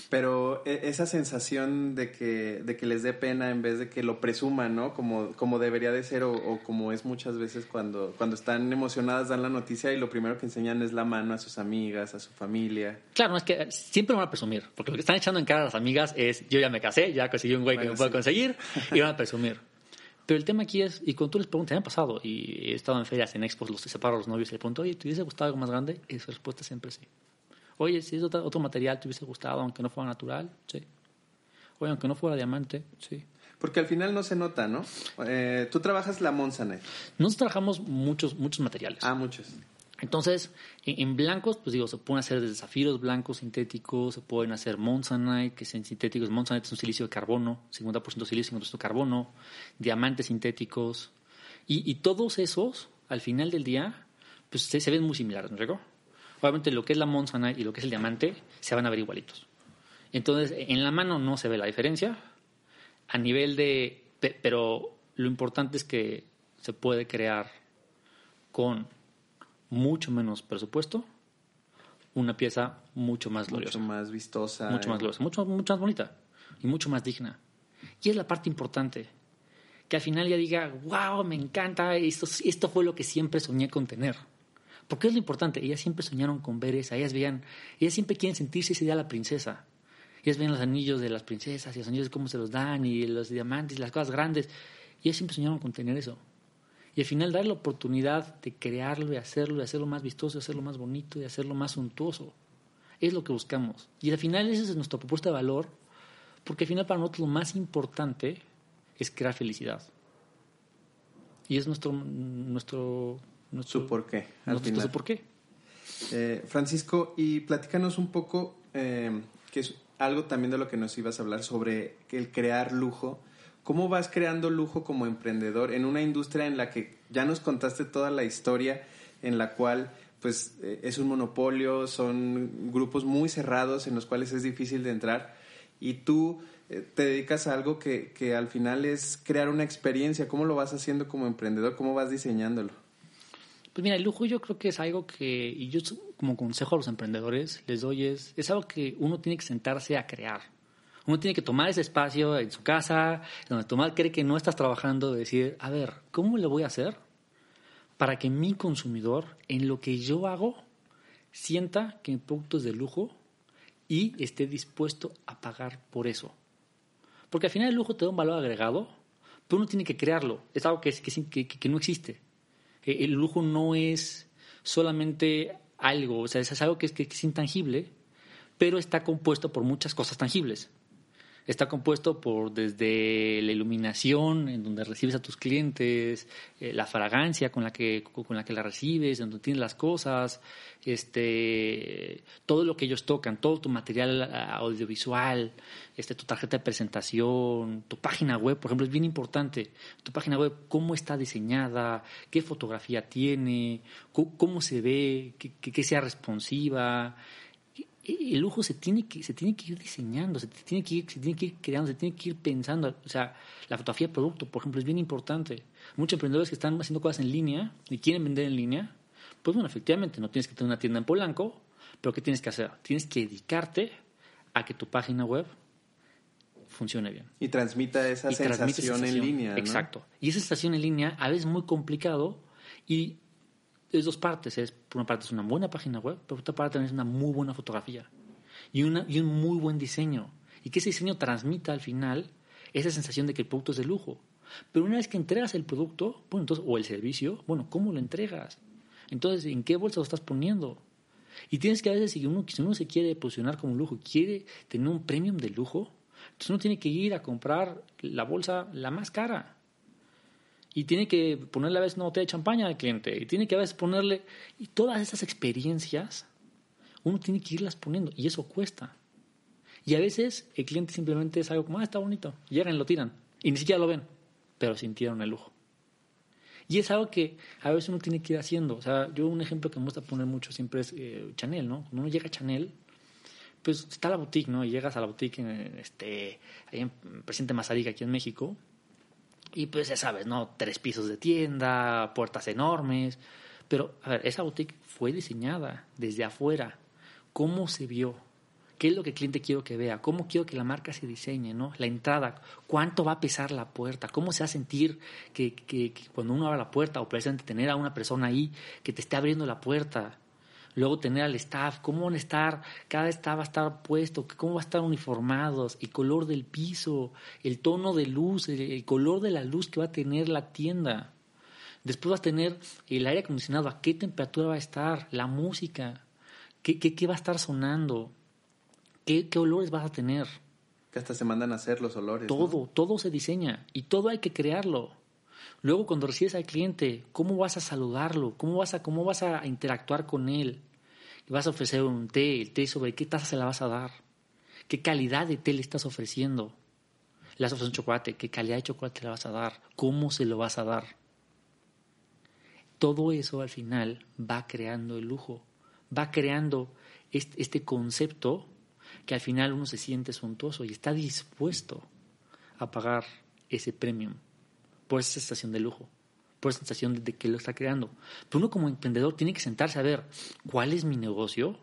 Pero e, esa sensación de que, de que les dé pena en vez de que lo presuman, ¿no? Como, como debería de ser o, como es muchas veces cuando, cuando están emocionadas dan la noticia y lo primero que enseñan es la mano a sus amigas, a su familia. Claro, es que siempre van a presumir, porque lo que están echando en cara a las amigas es yo ya me casé, ya conseguí un güey que me puede conseguir y van a presumir. Pero el tema aquí es, y cuando tú les preguntas, me ha pasado, y he estado en ferias, en expos, los separo a los novios y le pregunto, oye, ¿te hubiese gustado algo más grande? Y su respuesta siempre sí. Oye, si es otro, material, ¿te hubiese gustado, aunque no fuera natural? Sí. Oye, aunque no fuera diamante, sí. Porque al final no se nota, ¿no? Eh, tú trabajas la Monsanite. Nosotros trabajamos muchos, muchos materiales. Ah, muchos. Entonces, en, blancos, pues digo, se pueden hacer desde zafiros blancos sintéticos, se pueden hacer Monsanite, que son sintéticos. Monsanite es un silicio de carbono, 50% silicio, 50% carbono, diamantes sintéticos. Y, todos esos, al final del día, pues se, ven muy similares, ¿no recuerdo? Obviamente lo que es la Monsanite y lo que es el diamante se van a ver igualitos. Entonces, en la mano no se ve la diferencia. A nivel de... Pero lo importante es que se puede crear con mucho menos presupuesto una pieza mucho más gloriosa. Mucho más vistosa. Mucho más gloriosa, mucho, mucho más bonita y mucho más digna. Y es la parte importante. Que al final ya diga, wow, me encanta, esto, esto fue lo que siempre soñé con tener. Porque es lo importante, ellas siempre soñaron con ver esa, ellas veían, ellas siempre quieren sentirse ese día la princesa. Ellas ven los anillos de las princesas y los anillos de cómo se los dan y los diamantes y las cosas grandes. Y ellas siempre soñaron con tener eso. Y al final dar la oportunidad de crearlo y hacerlo, y hacerlo más vistoso, y hacerlo más bonito, y hacerlo más suntuoso. Es lo que buscamos. Y al final esa es nuestra propuesta de valor, porque al final para nosotros lo más importante es crear felicidad. Y es nuestro, nuestro su por qué. Al final. por qué. Eh, Francisco, y platícanos un poco, eh, que es algo también de lo que nos ibas a hablar sobre el crear lujo. ¿Cómo vas creando lujo como emprendedor en una industria en la que ya nos contaste toda la historia, en la cual pues eh, es un monopolio, son grupos muy cerrados en los cuales es difícil de entrar y tú te dedicas a algo que, que al final es crear una experiencia. ¿Cómo lo vas haciendo como emprendedor? ¿Cómo vas diseñándolo? Pues mira, el lujo yo creo que es algo que, y yo como consejo a los emprendedores les doy, es, es algo que uno tiene que sentarse a crear. Uno tiene que tomar ese espacio en su casa, donde tomar cree que no estás trabajando, decir, a ver, ¿cómo le voy a hacer para que mi consumidor, en lo que yo hago, sienta que mi producto es de lujo y esté dispuesto a pagar por eso? Porque al final el lujo te da un valor agregado, pero uno tiene que crearlo. Es algo que, que, que no existe. Eh, el lujo no es solamente algo, o sea, es algo que es, que es intangible, pero está compuesto por muchas cosas tangibles está compuesto por desde la iluminación en donde recibes a tus clientes, eh, la fragancia con la que con la que la recibes, donde tienes las cosas, este todo lo que ellos tocan, todo tu material ah, audiovisual, este tu tarjeta de presentación, tu página web, por ejemplo, es bien importante. Tu página web cómo está diseñada, qué fotografía tiene, cómo, se ve, que sea responsiva, el lujo se tiene que se tiene que ir diseñando, se tiene que ir, se tiene que ir creando, se tiene que ir pensando. O sea, la fotografía de producto, por ejemplo, es bien importante. Muchos emprendedores que están haciendo cosas en línea y quieren vender en línea, pues bueno, efectivamente, no tienes que tener una tienda en Polanco, pero ¿qué tienes que hacer? Tienes que dedicarte a que tu página web funcione bien. Y transmita esa, sensación, en línea. Exacto. Y esa sensación en línea a veces es muy complicado y es dos partes. Es, por una parte es una buena página web, pero por otra parte es una muy buena fotografía y, una, y un muy buen diseño. Y que ese diseño transmita al final esa sensación de que el producto es de lujo. Pero una vez que entregas el producto, bueno, entonces, o el servicio, bueno, ¿cómo lo entregas? Entonces, ¿en qué bolsa lo estás poniendo? Y tienes que a veces, si uno, si uno se quiere posicionar como lujo, quiere tener un premium de lujo, entonces uno tiene que ir a comprar la bolsa la más cara y tiene que ponerle a veces una botella de champaña al cliente, y tiene que a veces ponerle, y todas esas experiencias, uno tiene que irlas poniendo, y eso cuesta. Y a veces el cliente simplemente es algo como, ah, está bonito, llegan lo tiran, y ni siquiera lo ven, pero sintieron el lujo. Y es algo que a veces uno tiene que ir haciendo. O sea, yo un ejemplo que me gusta poner mucho siempre es eh, Chanel, ¿no? Cuando uno llega a Chanel, pues está la boutique, ¿no? Y llegas a la boutique, este, ahí en Presidente Mazarica, aquí en México, y pues ya sabes, ¿no? Tres pisos de tienda, puertas enormes. Pero, a ver, esa boutique fue diseñada desde afuera. ¿Cómo se vio? ¿Qué es lo que el cliente quiero que vea? ¿Cómo quiero que la marca se diseñe? ¿no? La entrada, ¿cuánto va a pesar la puerta? ¿Cómo se va a sentir que, que, cuando uno abre la puerta o presente tener a una persona ahí que te esté abriendo la puerta? Luego tener al staff, cómo van a estar, cada staff va a estar puesto, cómo va a estar uniformados, el color del piso, el tono de luz, el, color de la luz que va a tener la tienda. Después vas a tener el aire acondicionado, a qué temperatura va a estar, la música, qué, qué, qué va a estar sonando, qué, qué olores vas a tener. Que hasta se mandan a hacer los olores. Todo, todo se diseña y todo hay que crearlo. Luego cuando recibes al cliente, ¿cómo vas a saludarlo? ¿Cómo vas a, cómo vas a interactuar con él? Vas a ofrecer un té, el té sobre qué taza se la vas a dar, qué calidad de té le estás ofreciendo. Le vas a un chocolate, qué calidad de chocolate le vas a dar, cómo se lo vas a dar. Todo eso al final va creando el lujo, va creando este concepto que al final uno se siente suntuoso y está dispuesto a pagar ese premium por esa sensación de lujo, por esa sensación de que lo está creando. Pero uno como emprendedor tiene que sentarse a ver cuál es mi negocio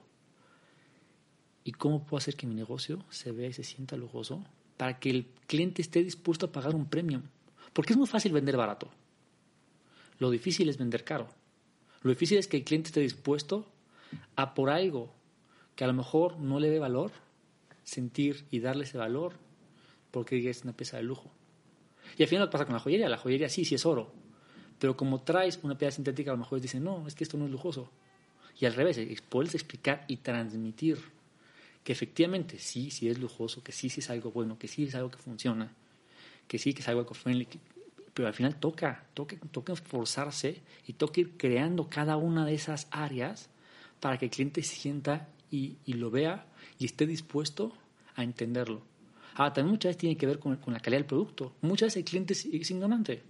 y cómo puedo hacer que mi negocio se vea y se sienta lujoso para que el cliente esté dispuesto a pagar un premium. Porque es muy fácil vender barato. Lo difícil es vender caro. Lo difícil es que el cliente esté dispuesto a por algo que a lo mejor no le dé valor, sentir y darle ese valor porque es una pieza de lujo. Y al final lo que pasa con la joyería, la joyería sí, sí es oro, pero como traes una piedra sintética, a lo mejor dicen, no, es que esto no es lujoso. Y al revés, puedes explicar y transmitir que efectivamente sí, sí es lujoso, que sí, sí es algo bueno, que sí es algo que funciona, que sí, que es algo eco-friendly, pero al final toca, toca, toca esforzarse y toca ir creando cada una de esas áreas para que el cliente sienta y, y lo vea y esté dispuesto a entenderlo. Ah, también muchas veces tiene que ver con, la calidad del producto. Muchas veces el cliente es, ignorante.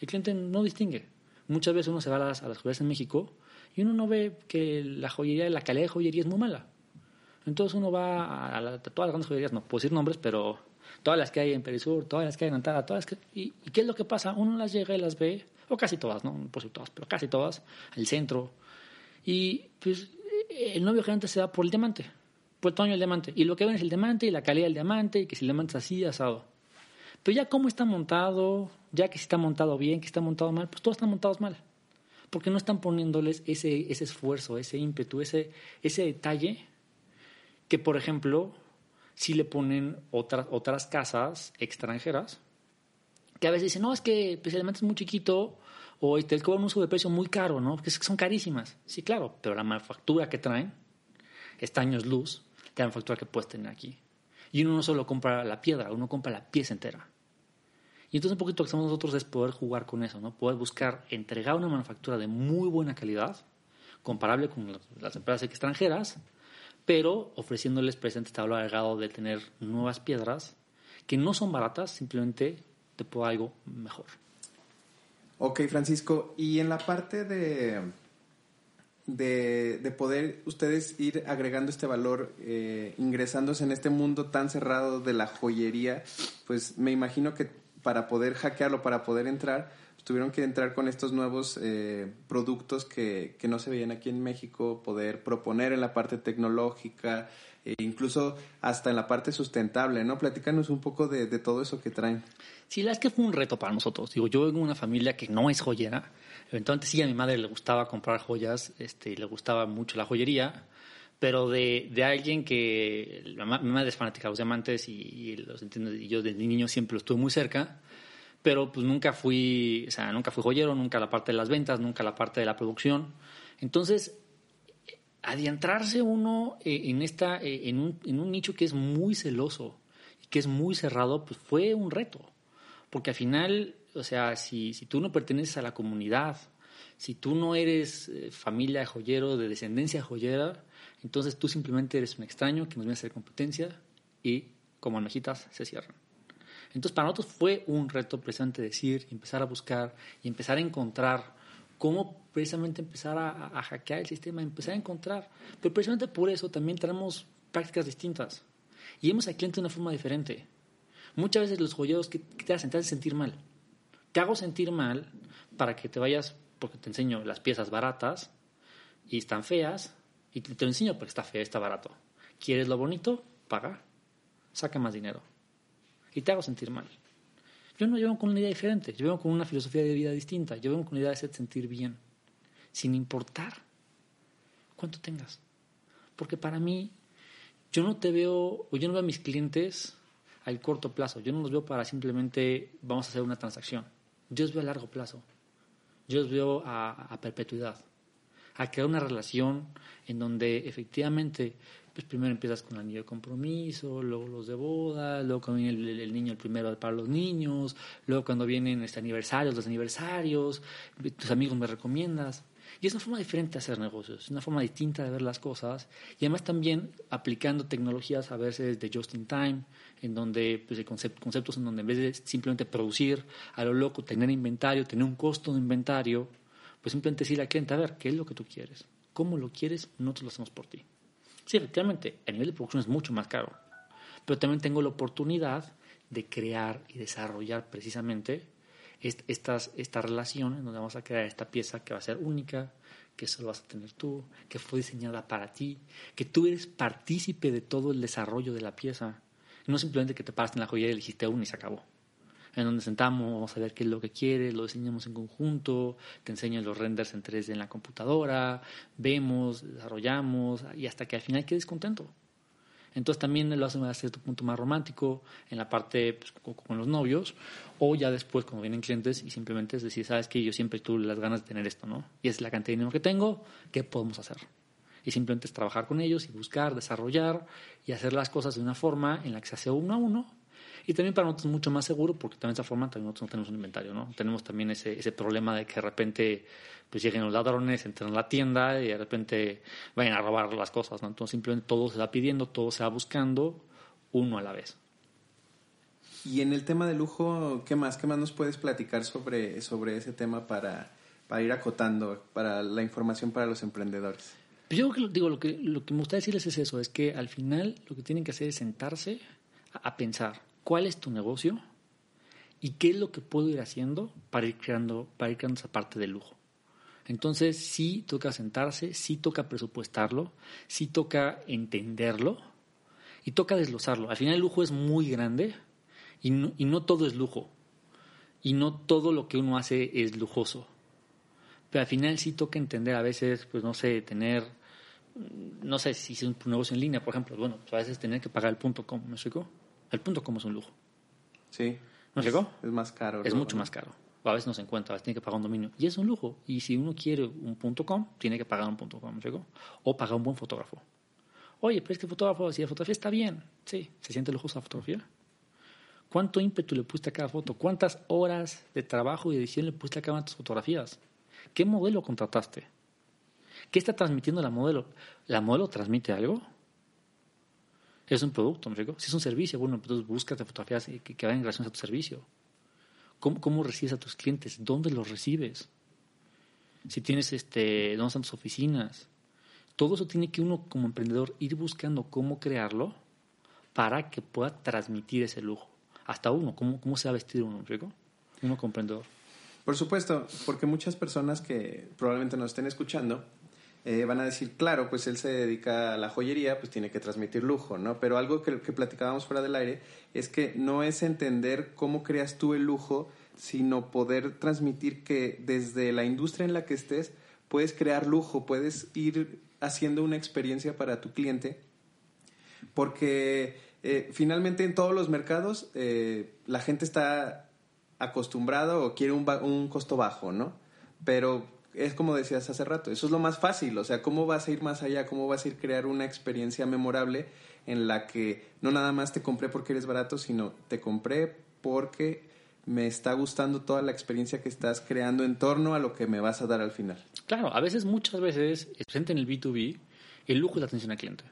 El cliente no distingue. Muchas veces uno se va a las, joyerías en México y uno no ve que la joyería, la calidad de joyería es muy mala. Entonces uno va a, todas las grandes joyerías, no puedo decir nombres, pero todas las que hay en Perisur, todas las que hay en Antara, todas y, qué es lo que pasa? Uno las llega y las ve, o casi todas, no, no decir todas, pero casi todas, al centro. Y pues el novio gerente se va por el diamante por el tamaño del diamante. Y lo que ven es el diamante y la calidad del diamante y que si el diamante es así, asado. Pero ya cómo está montado, ya que si está montado bien, que está montado mal, pues todos están montados mal. Porque no están poniéndoles ese, ese esfuerzo, ese ímpetu, ese, ese detalle que, por ejemplo, si le ponen otras, otras casas extranjeras, que a veces dicen, no, es que pues, el diamante es muy chiquito o te cobran un uso de precio muy caro, ¿no? Porque son carísimas. Sí, claro, pero la manufactura que traen está años luz la manufactura que puedes tener aquí. Y uno no solo compra la piedra, uno compra la pieza entera. Y entonces un poquito lo que hacemos nosotros es poder jugar con eso, ¿no? Poder buscar entregar una manufactura de muy buena calidad, comparable con las empresas extranjeras, pero ofreciéndoles presente este valor agregado de tener nuevas piedras que no son baratas, simplemente te puedo algo mejor. Ok, Francisco, y en la parte de de, de, poder ustedes ir agregando este valor, eh, ingresándose en este mundo tan cerrado de la joyería, pues me imagino que para poder hackearlo, para poder entrar, tuvieron que entrar con estos nuevos eh, productos que, que, no se veían aquí en México, poder proponer en la parte tecnológica, e incluso hasta en la parte sustentable, ¿no? Platícanos un poco de, de todo eso que traen. Sí, la es que fue un reto para nosotros. Digo, yo vengo de una familia que no es joyera, Eventualmente sí, a mi madre le gustaba comprar joyas, este, le gustaba mucho la joyería, pero de, de alguien que mi madre es fanática de los diamantes y, los entiendo, y yo desde niño siempre lo estuve muy cerca, pero pues nunca fui, o sea, nunca fui joyero, nunca la parte de las ventas, nunca la parte de la producción. Entonces, adentrarse uno eh, en, esta, eh, en, un, en un nicho que es muy celoso y que es muy cerrado, pues fue un reto, porque al final o sea, si, si tú no perteneces a la comunidad, si tú no eres eh, familia de joyero, de descendencia joyera, entonces tú simplemente eres un extraño que nos viene a hacer competencia y como almejitas se cierran. Entonces para nosotros fue un reto precisamente decir, empezar a buscar y empezar a encontrar cómo precisamente empezar a, hackear el sistema, empezar a encontrar. Pero precisamente por eso también tenemos prácticas distintas y vemos al cliente de una forma diferente. Muchas veces los joyeros que, te hacen, te hacen sentir mal te hago sentir mal para que te vayas, porque te enseño las piezas baratas y están feas, y te, lo enseño porque está feo, está barato. ¿Quieres lo bonito? Paga. Saca más dinero. Y te hago sentir mal. Yo no llevo con una idea diferente, yo vengo con una filosofía de vida distinta, yo vengo con una idea de sentir bien, sin importar cuánto tengas. Porque para mí, yo no te veo, o yo no veo a mis clientes al corto plazo, yo no los veo para simplemente vamos a hacer una transacción. Yo os veo a largo plazo. Yo os veo a, perpetuidad. A crear una relación en donde efectivamente pues primero empiezas con el anillo de compromiso, luego los de boda, luego cuando viene el, niño el primero para los niños, luego cuando vienen este aniversarios, los aniversarios, tus amigos me recomiendas. Y es una forma diferente de hacer negocios, es una forma distinta de ver las cosas y además también aplicando tecnologías a veces de just in time, en donde pues, conceptos en donde en vez de simplemente producir a lo loco, tener inventario, tener un costo de inventario, pues simplemente decirle al cliente, a ver, ¿qué es lo que tú quieres? ¿Cómo lo quieres? Nosotros lo hacemos por ti. Sí, efectivamente, el nivel de producción es mucho más caro, pero también tengo la oportunidad de crear y desarrollar precisamente estas, esta relación en donde vamos a crear esta pieza que va a ser única, que solo vas a tener tú, que fue diseñada para ti, que tú eres partícipe de todo el desarrollo de la pieza. No simplemente que te paraste en la joyería y elegiste uno y se acabó en donde sentamos, vamos a ver qué es lo que quieres, lo diseñamos en conjunto, te enseño los renders en 3D en la computadora, vemos, desarrollamos y hasta que al final quedes contento. Entonces también lo hacen a cierto punto más romántico en la parte pues, con los novios o ya después cuando vienen clientes y simplemente es decir, sabes que yo siempre tuve las ganas de tener esto, ¿no? Y es la cantidad de dinero que tengo, ¿qué podemos hacer? Y simplemente es trabajar con ellos y buscar, desarrollar y hacer las cosas de una forma en la que se hace uno a uno y también para nosotros es mucho más seguro porque también de esa forma también nosotros no tenemos un inventario, ¿no? Tenemos también ese, ese problema de que de repente pues lleguen los ladrones, entren a la tienda y de repente vayan a robar las cosas, ¿no? Entonces simplemente todo se va pidiendo, todo se va buscando uno a la vez. Y en el tema de lujo, ¿qué más? ¿Qué más nos puedes platicar sobre, sobre ese tema para, para ir acotando, para la información para los emprendedores? Pues yo digo, lo que, lo que me gustaría decirles es eso, es que al final lo que tienen que hacer es sentarse a pensar, cuál es tu negocio y qué es lo que puedo ir haciendo para ir creando, para ir creando esa parte de lujo. Entonces sí toca sentarse, sí toca presupuestarlo, sí toca entenderlo y toca desglosarlo. Al final el lujo es muy grande y no, y todo es lujo y no todo lo que uno hace es lujoso. Pero al final sí toca entender a veces, pues no sé, tener, no sé si es un negocio en línea, por ejemplo, bueno, pues a veces tener que pagar el punto com, ¿me explico? El punto como es un lujo. Sí. ¿No llegó? Es más caro. Es mucho más caro. A veces no se encuentra, a veces tiene que pagar un dominio. Y es un lujo. Y si uno quiere un punto com, tiene que pagar un punto com, ¿llegó? O pagar un buen fotógrafo. Oye, pero es que el fotógrafo, si la fotografía está bien, sí, ¿se siente lujosa la fotografía? ¿Cuánto ímpetu le pusiste a cada foto? ¿Cuántas horas de trabajo y edición le pusiste a cada una de tus fotografías? ¿Qué modelo contrataste? ¿Qué está transmitiendo la modelo? ¿La modelo transmite algo? Es un producto, ¿me Si es un servicio, bueno, entonces búscate fotografías que, que vayan en relación a tu servicio. ¿Cómo, ¿Cómo, recibes a tus clientes? ¿Dónde los recibes? Si tienes, este, ¿dónde están tus oficinas? Todo eso tiene que uno como emprendedor ir buscando cómo crearlo para que pueda transmitir ese lujo. Hasta uno, cómo, cómo se va a vestir uno, ¿me Uno como emprendedor. Por supuesto, porque muchas personas que probablemente nos estén escuchando eh, van a decir, claro, pues él se dedica a la joyería, pues tiene que transmitir lujo, ¿no? Pero algo que, que platicábamos fuera del aire es que no es entender cómo creas tú el lujo, sino poder transmitir que desde la industria en la que estés puedes crear lujo, puedes ir haciendo una experiencia para tu cliente, porque eh, finalmente en todos los mercados eh, la gente está acostumbrada o quiere un, un costo bajo, ¿no? Pero es como decías hace rato, eso es lo más fácil, o sea, cómo vas a ir más allá, cómo vas a ir crear una experiencia memorable en la que no nada más te compré porque eres barato, sino te compré porque me está gustando toda la experiencia que estás creando en torno a lo que me vas a dar al final. Claro, a veces, muchas veces, presente en el B2B, el lujo es la atención al cliente.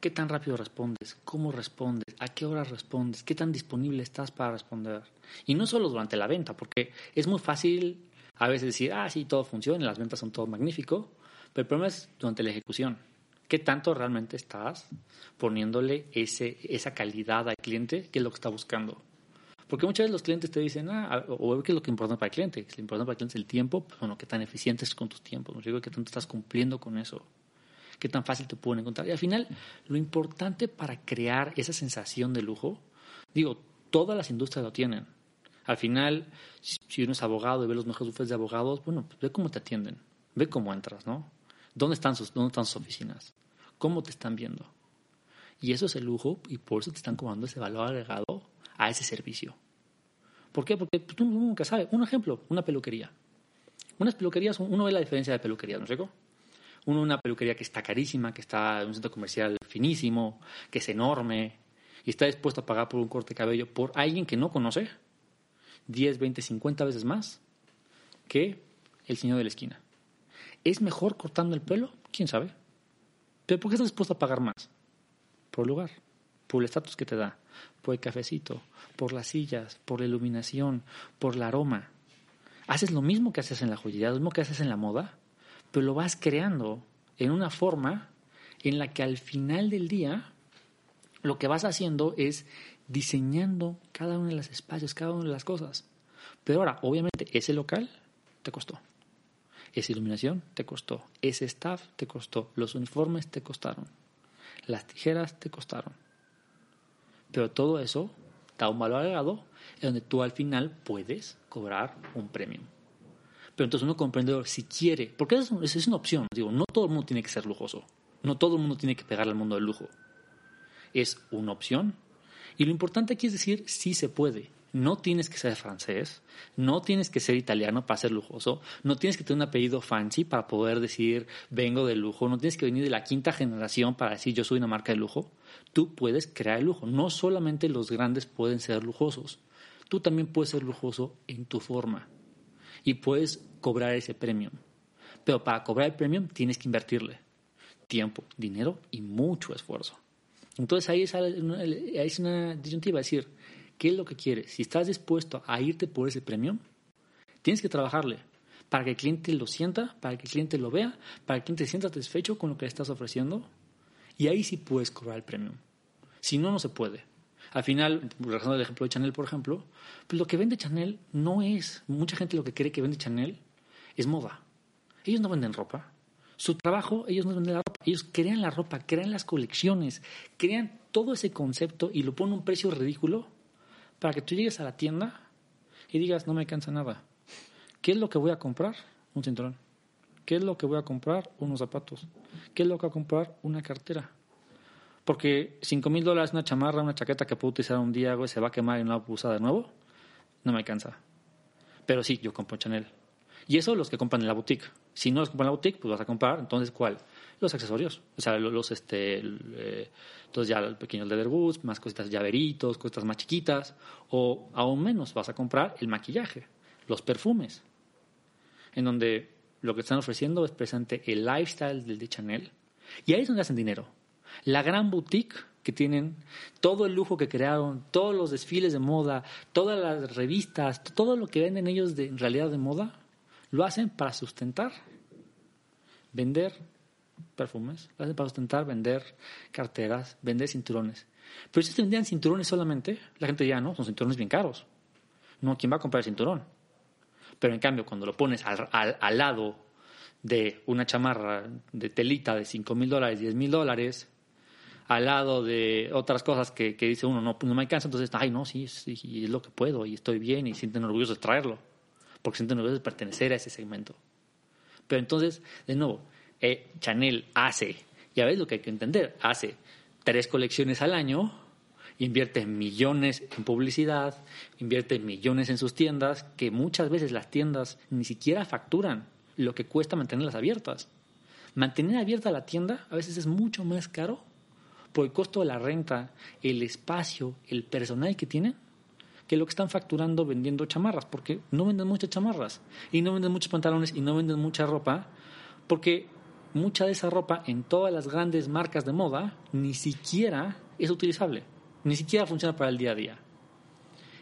¿Qué tan rápido respondes? ¿Cómo respondes? ¿A qué hora respondes? ¿Qué tan disponible estás para responder? Y no solo durante la venta, porque es muy fácil a veces decir, ah, sí, todo funciona, las ventas son todo magnífico, pero el problema es durante la ejecución. ¿Qué tanto realmente estás poniéndole ese, esa calidad al cliente que es lo que está buscando? Porque muchas veces los clientes te dicen, ah, o qué es lo que importa para el cliente. Lo importante para el cliente es el tiempo, pues, bueno, qué tan eficiente es con tus tiempos, ¿no? digo qué tanto estás cumpliendo con eso, qué tan fácil te pueden encontrar. Y al final, lo importante para crear esa sensación de lujo, digo, todas las industrias lo tienen. Al final, si uno es abogado y ve los mejores bufetes de abogados, bueno, pues ve cómo te atienden, ve cómo entras, ¿no? ¿Dónde están sus, dónde están sus oficinas? ¿Cómo te están viendo? Y eso es el lujo y por eso te están cobrando ese valor agregado a ese servicio. ¿Por qué? Porque tú nunca sabes. Un ejemplo, una peluquería. Unas peluquerías, uno ve la diferencia de peluquerías, ¿no sé Uno una peluquería que está carísima, que está en un centro comercial finísimo, que es enorme, y está dispuesto a pagar por un corte de cabello por alguien que no conoce 10, 20, 50 veces más que el señor de la esquina. ¿Es mejor cortando el pelo? ¿Quién sabe? ¿Pero por qué estás dispuesto a pagar más? Por el lugar, por el estatus que te da, por el cafecito, por las sillas, por la iluminación, por el aroma. Haces lo mismo que haces en la joyería, lo mismo que haces en la moda, pero lo vas creando en una forma en la que al final del día lo que vas haciendo es diseñando cada uno de los espacios, cada una de las cosas. Pero ahora, obviamente, ese local te costó. Esa iluminación te costó. Ese staff te costó. Los uniformes te costaron. Las tijeras te costaron. Pero todo eso da un valor agregado en donde tú al final puedes cobrar un premio. Pero entonces uno comprende si quiere, porque es, es una opción. Digo, no todo el mundo tiene que ser lujoso. No todo el mundo tiene que pegarle al mundo del lujo. Es una opción. Y lo importante aquí es decir, sí se puede. No tienes que ser francés, no tienes que ser italiano para ser lujoso, no tienes que tener un apellido fancy para poder decir vengo del lujo, no tienes que venir de la quinta generación para decir yo soy una marca de lujo. Tú puedes crear el lujo. No solamente los grandes pueden ser lujosos, tú también puedes ser lujoso en tu forma y puedes cobrar ese premium. Pero para cobrar el premium tienes que invertirle tiempo, dinero y mucho esfuerzo. Entonces ahí es una, es una disyuntiva, es decir, ¿qué es lo que quieres? Si estás dispuesto a irte por ese premium, tienes que trabajarle para que el cliente lo sienta, para que el cliente lo vea, para que el cliente se sienta satisfecho con lo que le estás ofreciendo y ahí sí puedes cobrar el premium. Si no, no se puede. Al final, regresando al ejemplo de Chanel, por ejemplo, pues lo que vende Chanel no es, mucha gente lo que cree que vende Chanel es moda. Ellos no venden ropa. Su trabajo, ellos no venden la ellos crean la ropa, crean las colecciones, crean todo ese concepto y lo ponen a un precio ridículo para que tú llegues a la tienda y digas, no me alcanza nada. ¿Qué es lo que voy a comprar? Un cinturón. ¿Qué es lo que voy a comprar? Unos zapatos. ¿Qué es lo que voy a comprar? Una cartera. Porque 5 mil dólares una chamarra, una chaqueta que puedo utilizar un día, güey, se va a quemar y no la puedo usar de nuevo, no me alcanza. Pero sí, yo compro Chanel. Y eso los que compran en la boutique. Si no los compran en la boutique, pues vas a comprar, entonces, ¿cuál? Los accesorios. O sea, los, este, eh, entonces ya el pequeño leather boots, más cositas llaveritos, cositas más chiquitas. O aún menos, vas a comprar el maquillaje, los perfumes. En donde lo que están ofreciendo es presente el lifestyle del de Chanel. Y ahí es donde hacen dinero. La gran boutique que tienen, todo el lujo que crearon, todos los desfiles de moda, todas las revistas, todo lo que venden ellos de, en realidad de moda, lo hacen para sustentar, vender perfumes, lo hacen para sustentar, vender carteras, vender cinturones. Pero si se vendían cinturones solamente, la gente ya no, son cinturones bien caros. No, ¿quién va a comprar el cinturón? Pero en cambio, cuando lo pones al, al lado de una chamarra de telita de 5 mil dólares, 10 mil dólares, al lado de otras cosas que, que dice uno, no, no me alcanza, entonces, ay, no, sí, sí, es lo que puedo y estoy bien y sienten orgullosos de traerlo, porque sienten orgullosos de pertenecer a ese segmento. Pero entonces, de nuevo, eh, Chanel hace, ya ves lo que hay que entender, hace tres colecciones al año, invierte millones en publicidad, invierte millones en sus tiendas, que muchas veces las tiendas ni siquiera facturan lo que cuesta mantenerlas abiertas. Mantener abierta la tienda a veces es mucho más caro por el costo de la renta, el espacio, el personal que tienen, que lo que están facturando vendiendo chamarras, porque no venden muchas chamarras, y no venden muchos pantalones, y no venden mucha ropa, porque mucha de esa ropa en todas las grandes marcas de moda ni siquiera es utilizable, ni siquiera funciona para el día a día.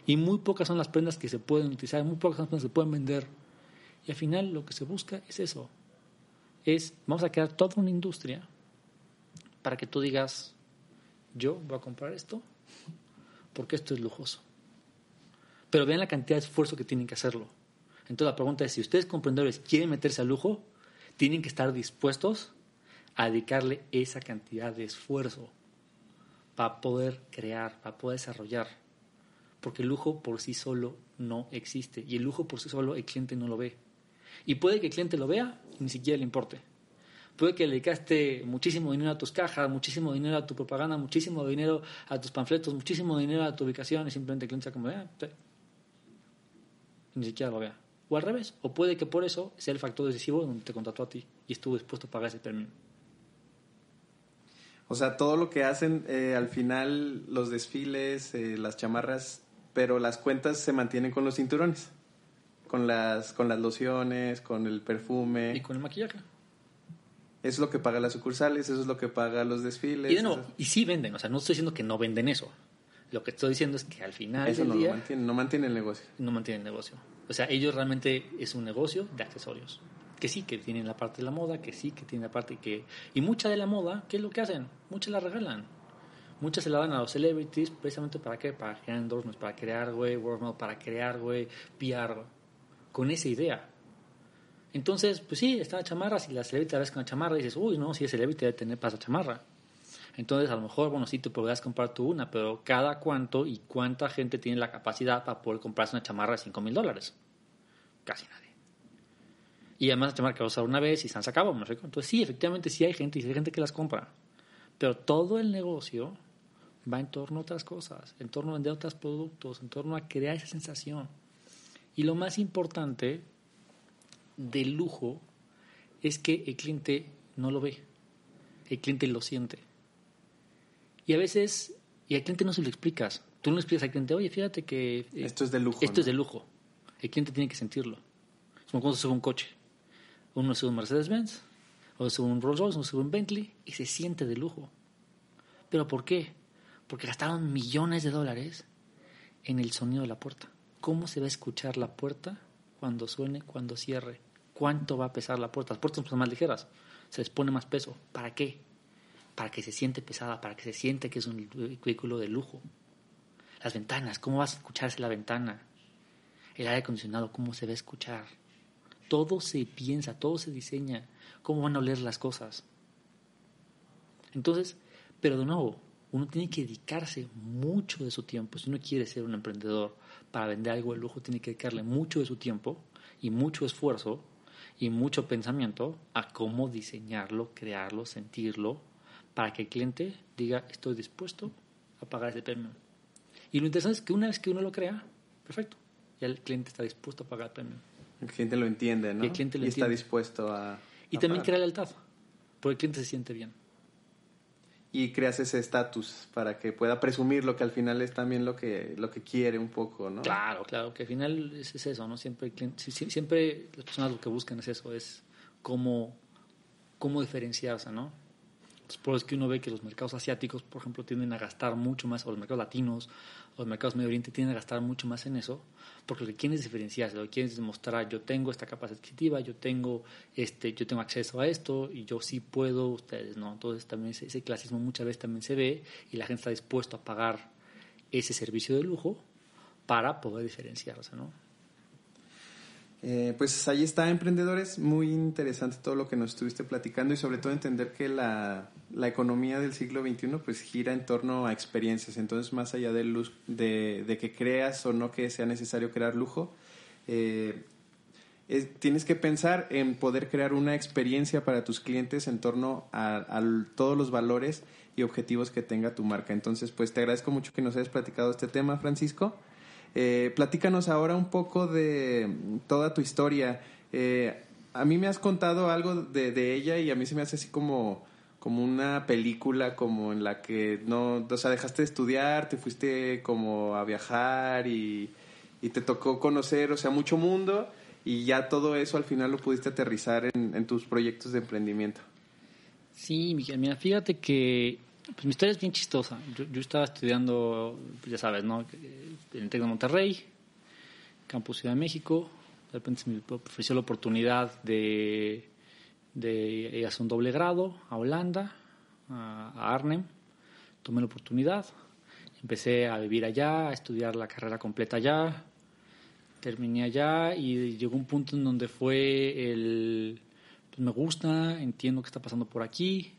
Y muy pocas son las prendas que se pueden utilizar, muy pocas son las prendas que se pueden vender. Y al final lo que se busca es eso. Es, vamos a crear toda una industria para que tú digas, yo voy a comprar esto porque esto es lujoso. Pero vean la cantidad de esfuerzo que tienen que hacerlo. Entonces la pregunta es, si ustedes comprendedores quieren meterse al lujo, tienen que estar dispuestos a dedicarle esa cantidad de esfuerzo para poder crear, para poder desarrollar. Porque el lujo por sí solo no existe. Y el lujo por sí solo el cliente no lo ve. Y puede que el cliente lo vea y ni siquiera le importe. Puede que le dedicaste muchísimo dinero a tus cajas, muchísimo dinero a tu propaganda, muchísimo dinero a tus panfletos, muchísimo dinero a tu ubicación y simplemente el cliente sea como, ah, ni siquiera lo vea. O al revés, o puede que por eso sea el factor decisivo donde te contrató a ti y estuvo dispuesto a pagar ese premio. O sea, todo lo que hacen eh, al final, los desfiles, eh, las chamarras, pero las cuentas se mantienen con los cinturones, con las, con las lociones, con el perfume. Y con el maquillaje. Eso es lo que paga las sucursales, eso es lo que paga los desfiles. Y de nuevo, y sí venden, o sea, no estoy diciendo que no venden eso. Lo que estoy diciendo es que al final eso del no día lo mantiene, no mantiene el negocio. no mantienen negocio. O sea, ellos realmente es un negocio de accesorios. Que sí, que tienen la parte de la moda, que sí, que tienen la parte que... Y mucha de la moda, ¿qué es lo que hacen? Muchas la regalan. Muchas se la dan a los celebrities precisamente para qué? Para crear endorsements, para crear, güey, mouth, para crear, güey, PR. Con esa idea. Entonces, pues sí, están las chamarras y la celebrity la ves con la chamarra y dices, uy, no, si es celebrity debe tener para esa chamarra. Entonces, a lo mejor, bueno, sí te podrías comprar tú una, pero cada cuánto y cuánta gente tiene la capacidad para poder comprarse una chamarra de 5 mil dólares. Casi nadie. Y además la chamarra que vas a usar una vez y se han. Entonces, sí, efectivamente, sí hay gente y sí hay gente que las compra. Pero todo el negocio va en torno a otras cosas, en torno a vender otros productos, en torno a crear esa sensación. Y lo más importante del lujo es que el cliente no lo ve, el cliente lo siente. Y a veces, y al cliente no se lo explicas. Tú no le explicas al cliente, oye, fíjate que... eh, Esto es de lujo. Esto ¿no? es de lujo. El cliente tiene que sentirlo. Es como cuando se sube un coche. Uno sube un Mercedes-Benz, o sube un Rolls-Royce, uno sube un Bentley, y se siente de lujo. ¿Pero por qué? Porque gastaron millones de dólares en el sonido de la puerta. ¿Cómo se va a escuchar la puerta cuando suene, cuando cierre? ¿Cuánto va a pesar la puerta? Las puertas son más ligeras. Se les pone más peso. ¿Para qué? Para que se siente pesada, para que se siente que es un vehículo de lujo. Las ventanas, ¿cómo vas a escucharse la ventana? El aire acondicionado, ¿cómo se va a escuchar? Todo se piensa, todo se diseña. ¿Cómo van a oler las cosas? Entonces, pero de nuevo, uno tiene que dedicarse mucho de su tiempo. Si uno quiere ser un emprendedor para vender algo de lujo, tiene que dedicarle mucho de su tiempo y mucho esfuerzo y mucho pensamiento a cómo diseñarlo, crearlo, sentirlo, para que el cliente diga, estoy dispuesto a pagar ese premio. Y lo interesante es que una vez que uno lo crea, perfecto, ya el cliente está dispuesto a pagar el premio. El cliente lo entiende, ¿no? El cliente lo y está dispuesto a... Y a también pagar. crea lealtad, porque el cliente se siente bien. Y creas ese estatus para que pueda presumir lo que al final es también lo que, lo que quiere un poco, ¿no? Claro, claro, que al final es, es eso, ¿no? Siempre, el cliente- siempre las personas lo que buscan es eso, es cómo, cómo diferenciarse, ¿no? Por eso es que uno ve que los mercados asiáticos, por ejemplo, tienden a gastar mucho más, o los mercados latinos, o los mercados Medio Oriente tienden a gastar mucho más en eso, porque lo que quieren es diferenciarse, lo que quieren es demostrar, yo tengo esta capacidad adquisitiva, yo tengo, este, yo tengo acceso a esto, y yo sí puedo, ustedes no. Entonces también ese, ese clasismo muchas veces también se ve, y la gente está dispuesta a pagar ese servicio de lujo para poder diferenciarse, ¿no? Eh, pues ahí está, emprendedores. Muy interesante todo lo que nos estuviste platicando y sobre todo entender que la, la economía del siglo XXI pues gira en torno a experiencias. Entonces, más allá de, luz, de, de que creas o no que sea necesario crear lujo, eh, es- tienes que pensar en poder crear una experiencia para tus clientes en torno a, a todos los valores y objetivos que tenga tu marca. Entonces, pues te agradezco mucho que nos hayas platicado este tema, Francisco. Eh, platícanos ahora un poco de toda tu historia. Eh, a mí me has contado algo de, ella y a mí se me hace así como, como una película como en la que no, o sea, dejaste de estudiar, te fuiste como a viajar y, y te tocó conocer, o sea, mucho mundo y ya todo eso al final lo pudiste aterrizar en, en tus proyectos de emprendimiento. Sí, Miguel, mira, fíjate que pues, mi historia es bien chistosa. Yo, yo estaba estudiando, pues, ya sabes, ¿no? En el TEC de Monterrey, Campus Ciudad de México. De repente se me ofreció la oportunidad de, de hacer un doble grado a Holanda, a, a Arnhem. Tomé la oportunidad, empecé a vivir allá, a estudiar la carrera completa allá. Terminé allá y llegó un punto en donde fue el pues me gusta, entiendo qué está pasando por aquí.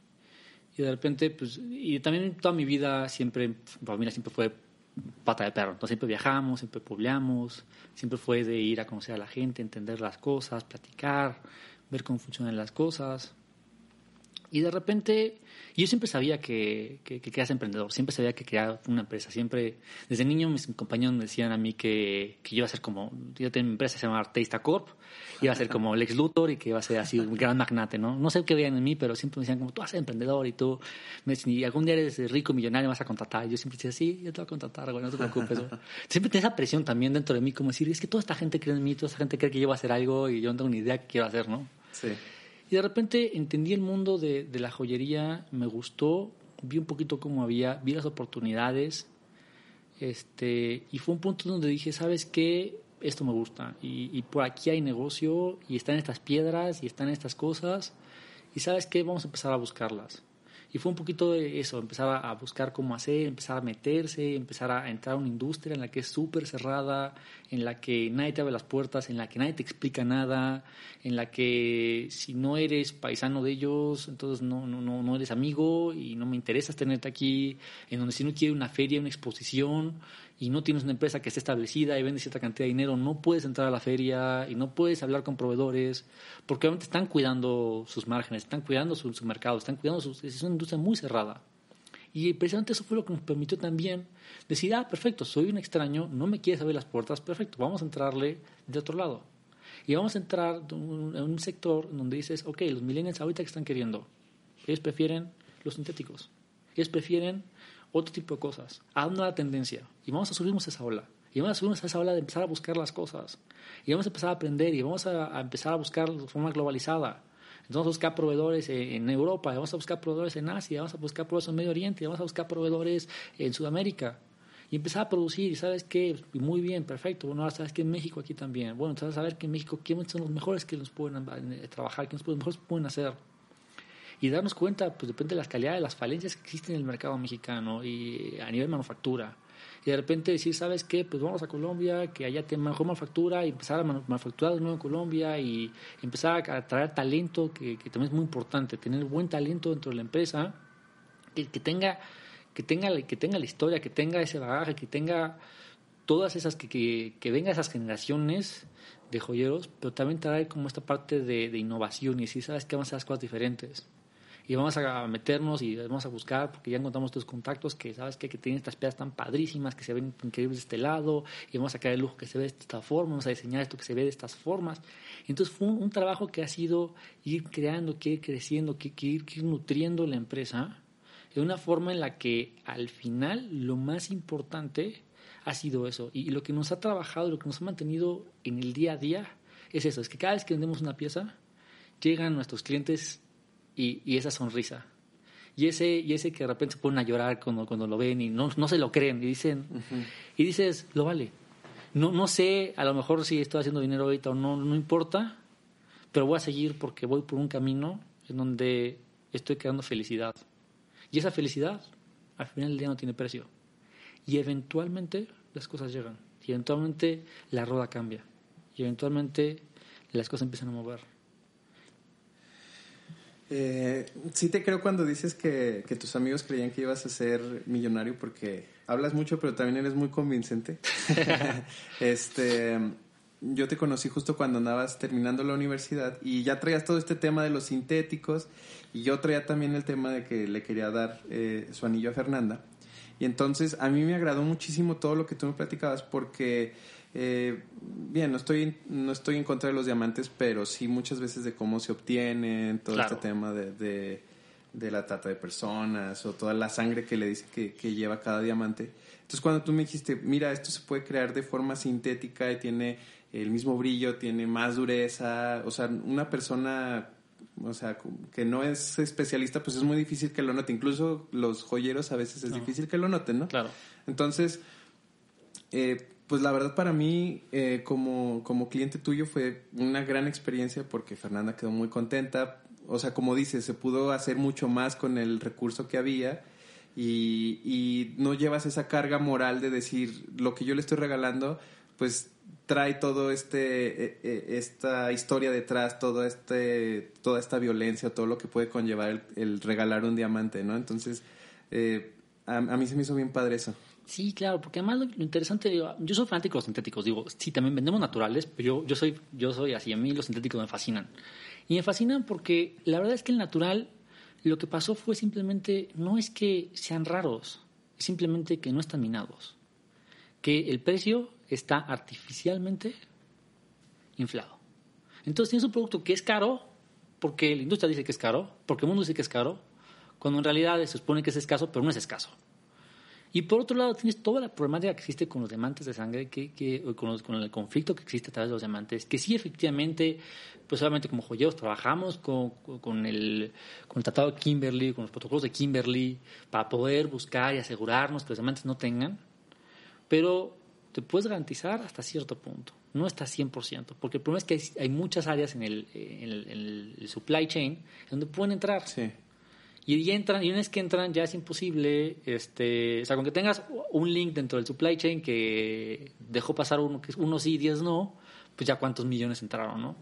Y de repente, pues, y también toda mi vida siempre, mi familia siempre fue pata de perro. Entonces siempre viajamos, siempre pobleamos, siempre fue de ir a conocer a la gente, entender las cosas, platicar, ver cómo funcionan las cosas. Y de repente, yo siempre sabía que, que, que querías emprendedor, siempre sabía que quería una empresa. Siempre, desde niño, mis compañeros me decían a mí que, que yo iba a ser como, yo tenía mi empresa, se llama Artista Corp, iba a ser como Lex Luthor y que iba a ser así un gran magnate, ¿no? No sé qué veían en mí, pero siempre me decían como, tú vas a ser emprendedor y tú, me decían, y algún día eres rico, millonario, vas a contratar. Y yo siempre decía, sí, yo te voy a contratar, güey, no te preocupes. siempre tenía esa presión también dentro de mí, como decir, es que toda esta gente cree en mí, toda esta gente cree que yo voy a hacer algo y yo no tengo ni idea qué quiero hacer, ¿no? Sí. Y de repente entendí el mundo de, de, la joyería, me gustó, vi un poquito cómo había, vi las oportunidades, este, y fue un punto donde dije, ¿sabes qué? Esto me gusta, y, y por aquí hay negocio, y están estas piedras, y están estas cosas, y ¿sabes qué? Vamos a empezar a buscarlas. Y fue un poquito de eso, empezar a buscar cómo hacer, empezar a meterse, empezar a entrar a una industria en la que es súper cerrada, en la que nadie te abre las puertas, en la que nadie te explica nada, en la que si no eres paisano de ellos, entonces no, no, no, no eres amigo y no me interesa tenerte aquí, en donde si no quieres una feria, una exposición, y no tienes una empresa que esté establecida y vende cierta cantidad de dinero, no puedes entrar a la feria y no puedes hablar con proveedores, porque obviamente están cuidando sus márgenes, están cuidando su, su mercado, están cuidando sus... Es una industria muy cerrada. Y precisamente eso fue lo que nos permitió también decir, ah, perfecto, soy un extraño, no me quieres abrir las puertas, perfecto, vamos a entrarle de otro lado. Y vamos a entrar en un sector donde dices, ok, los millennials ahorita que están queriendo, ellos prefieren los sintéticos, ellos prefieren otro tipo de cosas, a una tendencia. Y vamos a subirnos a esa ola. Y vamos a subirnos a esa ola de empezar a buscar las cosas. Y vamos a empezar a aprender y vamos a, a empezar a buscar de forma globalizada. Entonces vamos a buscar proveedores en Europa, vamos a buscar proveedores en Asia, vamos a buscar proveedores en Medio Oriente, vamos a buscar proveedores en Sudamérica. Y empezar a producir, y sabes qué, muy bien, perfecto. Bueno, ahora sabes que en México aquí también. Bueno, entonces saber que en México quiénes son los mejores que nos pueden trabajar, quiénes los mejores pueden hacer y darnos cuenta, pues depende de las calidades, de las falencias que existen en el mercado mexicano y a nivel manufactura. Y de repente decir, ¿sabes qué? Pues vamos a Colombia, que allá tiene mejor manufactura y empezar a manufacturar de nuevo en Colombia y empezar a traer talento, que, que también es muy importante, tener buen talento dentro de la empresa, que, tenga que tenga, que tenga la historia, que tenga ese bagaje, que tenga todas esas, que, que, que venga esas generaciones de joyeros, pero también traer como esta parte de, de innovación y decir, ¿sabes qué? Vamos a hacer cosas diferentes y vamos a meternos y vamos a buscar, porque ya encontramos tus contactos que, ¿sabes qué? Que tienen estas piezas tan padrísimas, que se ven increíbles de este lado, y vamos a sacar el lujo que se ve de esta forma, vamos a diseñar esto que se ve de estas formas. Entonces fue un, trabajo que ha sido ir creando, que ir creciendo, que, que, ir, que ir nutriendo la empresa de una forma en la que al final lo más importante ha sido eso. Y, y lo que nos ha trabajado, lo que nos ha mantenido en el día a día, es eso, es que cada vez que vendemos una pieza, llegan nuestros clientes y, y, esa sonrisa. Y ese, y ese que de repente se ponen a llorar cuando, cuando lo ven y no, no se lo creen y dicen, uh -huh. y dices, lo vale. No, no sé, a lo mejor si estoy haciendo dinero ahorita o no, no importa, pero voy a seguir porque voy por un camino en donde estoy creando felicidad. Y esa felicidad, al final del día, no tiene precio. Y eventualmente las cosas llegan. Y eventualmente la rueda cambia. Y eventualmente las cosas empiezan a mover. Eh, sí te creo cuando dices que, que, tus amigos creían que ibas a ser millonario porque hablas mucho pero también eres muy convincente. este, yo te conocí justo cuando andabas terminando la universidad y ya traías todo este tema de los sintéticos y yo traía también el tema de que le quería dar eh, su anillo a Fernanda. Y entonces a mí me agradó muchísimo todo lo que tú me platicabas porque eh, bien, no estoy, no estoy en contra de los diamantes, pero sí muchas veces de cómo se obtienen, todo claro. este tema de, de, de, la trata de personas o toda la sangre que le dice que, que, lleva cada diamante. Entonces cuando tú me dijiste, mira, esto se puede crear de forma sintética y tiene el mismo brillo, tiene más dureza, o sea, una persona... O sea, que no es especialista, pues es muy difícil que lo note. Incluso los joyeros a veces es no. difícil que lo noten, ¿no? Claro. Entonces, eh, pues la verdad para mí, eh, como, como cliente tuyo, fue una gran experiencia porque Fernanda quedó muy contenta. O sea, como dices, se pudo hacer mucho más con el recurso que había y, y no llevas esa carga moral de decir lo que yo le estoy regalando, pues trae todo este esta historia detrás, todo este toda esta violencia, todo lo que puede conllevar el, el regalar un diamante, ¿no? Entonces, eh, a, a mí se me hizo bien padre eso. Sí, claro, porque además lo, interesante, yo soy fanático de los sintéticos, digo, sí, también vendemos naturales, pero yo, yo, soy, yo soy así, a mí los sintéticos me fascinan. Y me fascinan porque la verdad es que el natural Lo que pasó fue simplemente, no es que sean raros, es simplemente que no están minados. Que el precio está artificialmente inflado. Entonces tienes un producto que es caro, porque la industria dice que es caro, porque el mundo dice que es caro, cuando en realidad se supone que es escaso, pero no es escaso. Y por otro lado, tienes toda la problemática que existe con los diamantes de sangre, que, que con, con, el conflicto que existe a través de los diamantes, que sí, efectivamente, pues obviamente como joyeros trabajamos con, con, el, con el Tratado de Kimberley, con los protocolos de Kimberley, para poder buscar y asegurarnos que los diamantes no tengan, pero te puedes garantizar hasta cierto punto, no hasta 100%, porque el problema es que hay, hay muchas áreas en el, en el, en el supply chain donde pueden entrar. Sí. Y, entran, y una vez que entran ya es imposible, este, o sea, con que tengas un link dentro del supply chain que dejó pasar uno, que uno sí diez no, pues ya cuántos millones entraron, ¿no?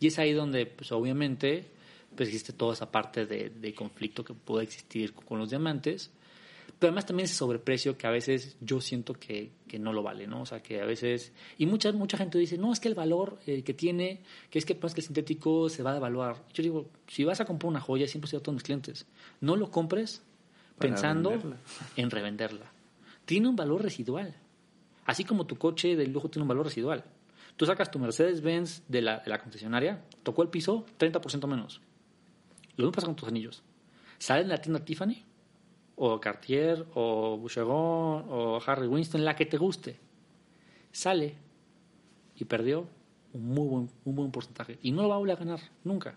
Y es ahí donde, pues obviamente, pues existe toda esa parte de conflicto que puede existir con los diamantes pero además también ese sobreprecio que a veces yo siento que, que, no lo vale, ¿no? O sea, que a veces... Y mucha, mucha gente dice, no, es que el valor eh, que tiene, que es que, pues, que el sintético se va a devaluar. Yo digo, si vas a comprar una joya, siempre soy a todos mis clientes, no lo compres Para pensando venderla. en revenderla. Tiene un valor residual. Así como tu coche de lujo tiene un valor residual. Tú sacas tu Mercedes-Benz de la, de la concesionaria, tocó el piso, 30% menos. Lo mismo pasa con tus anillos. Sales en la tienda Tiffany, o Cartier, o Boucheron, o Harry Winston, la que te guste, sale y perdió un muy buen, un buen porcentaje. Y no lo va a volver a ganar nunca.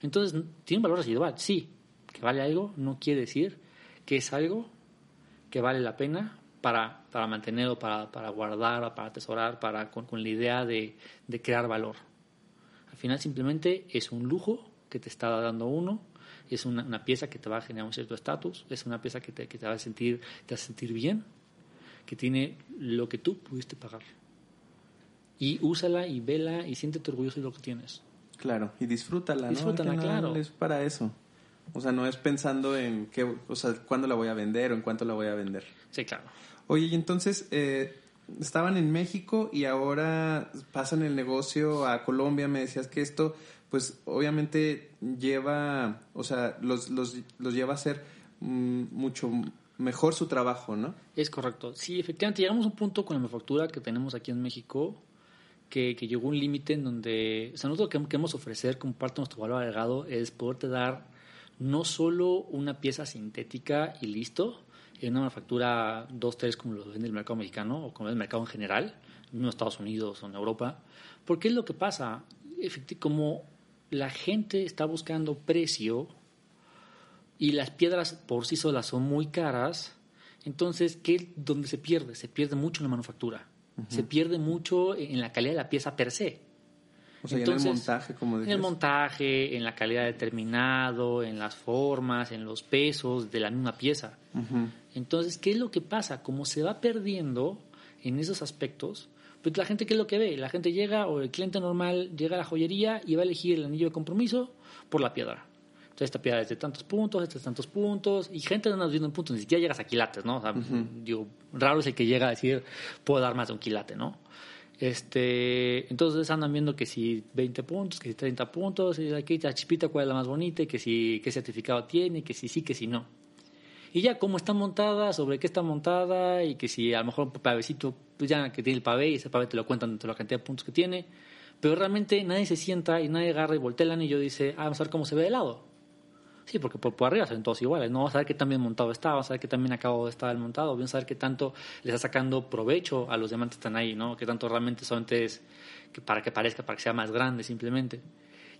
Entonces, tiene un valor residual, sí. Que vale algo no quiere decir que es algo que vale la pena para, para mantenerlo, para, para guardar, para atesorar, para, con, con la idea de, de crear valor. Al final simplemente es un lujo que te está dando uno es una, una, pieza que te va a generar un cierto estatus, es una pieza que te, que te va a sentir, te va a sentir bien, que tiene lo que tú pudiste pagar. Y úsala y vela y siéntete orgulloso de lo que tienes. Claro, y disfrútala, disfrútala ¿no? claro. Es para eso. O sea, no es pensando en qué, o sea, cuándo la voy a vender o en cuánto la voy a vender. Sí, claro. Oye, y entonces, eh, estaban en México y ahora pasan el negocio a Colombia. Me decías que esto pues obviamente lleva, o sea, los, los, los lleva a hacer mmm, mucho mejor su trabajo, ¿no? Es correcto. Sí, efectivamente, llegamos a un punto con la manufactura que tenemos aquí en México que, que llegó un límite en donde, o sea, nosotros lo que queremos ofrecer como parte de nuestro valor agregado es poderte dar no solo una pieza sintética y listo, en una manufactura 2-3 como lo vende el mercado mexicano o como el mercado en general, en Estados Unidos o en Europa, porque es lo que pasa, como la gente está buscando precio y las piedras por sí solas son muy caras, entonces, ¿qué donde se pierde? Se pierde mucho en la manufactura. Uh -huh. Se pierde mucho en la calidad de la pieza per se. O sea, entonces, en el montaje, como En el montaje, en la calidad de terminado, en las formas, en los pesos de la misma pieza. Uh -huh. Entonces, ¿qué es lo que pasa? Como se va perdiendo en esos aspectos, pues la gente, ¿qué es lo que ve? La gente llega, o el cliente normal llega a la joyería y va a elegir el anillo de compromiso por la piedra. Entonces, esta piedra es de tantos puntos, este es de tantos puntos, y gente no nos viendo en puntos, ni siquiera llegas a quilates, ¿no? O sea, uh -huh. digo, raro es el que llega a decir, puedo dar más de un quilate, ¿no? Este, entonces andan viendo que si 20 puntos, que si 30 puntos, y aquí la chipita cuál es la más bonita, que si qué certificado tiene, que si sí, que si no. Y ya cómo está montada, sobre qué está montada, y que si a lo mejor un pavecito, pues ya que tiene el pavé, y ese pavé te lo cuentan de la cantidad de puntos que tiene, pero realmente nadie se sienta y nadie agarra y voltea el anillo y dice, ah, vamos a ver cómo se ve de lado. Sí, porque por, por arriba son todos iguales. No vamos a ver qué tan bien montado está, vamos a ver qué tan bien acabado está el montado, vamos a ver qué tanto le está sacando provecho a los diamantes que están ahí, ¿no? Qué tanto realmente solamente es que para que parezca, para que sea más grande simplemente.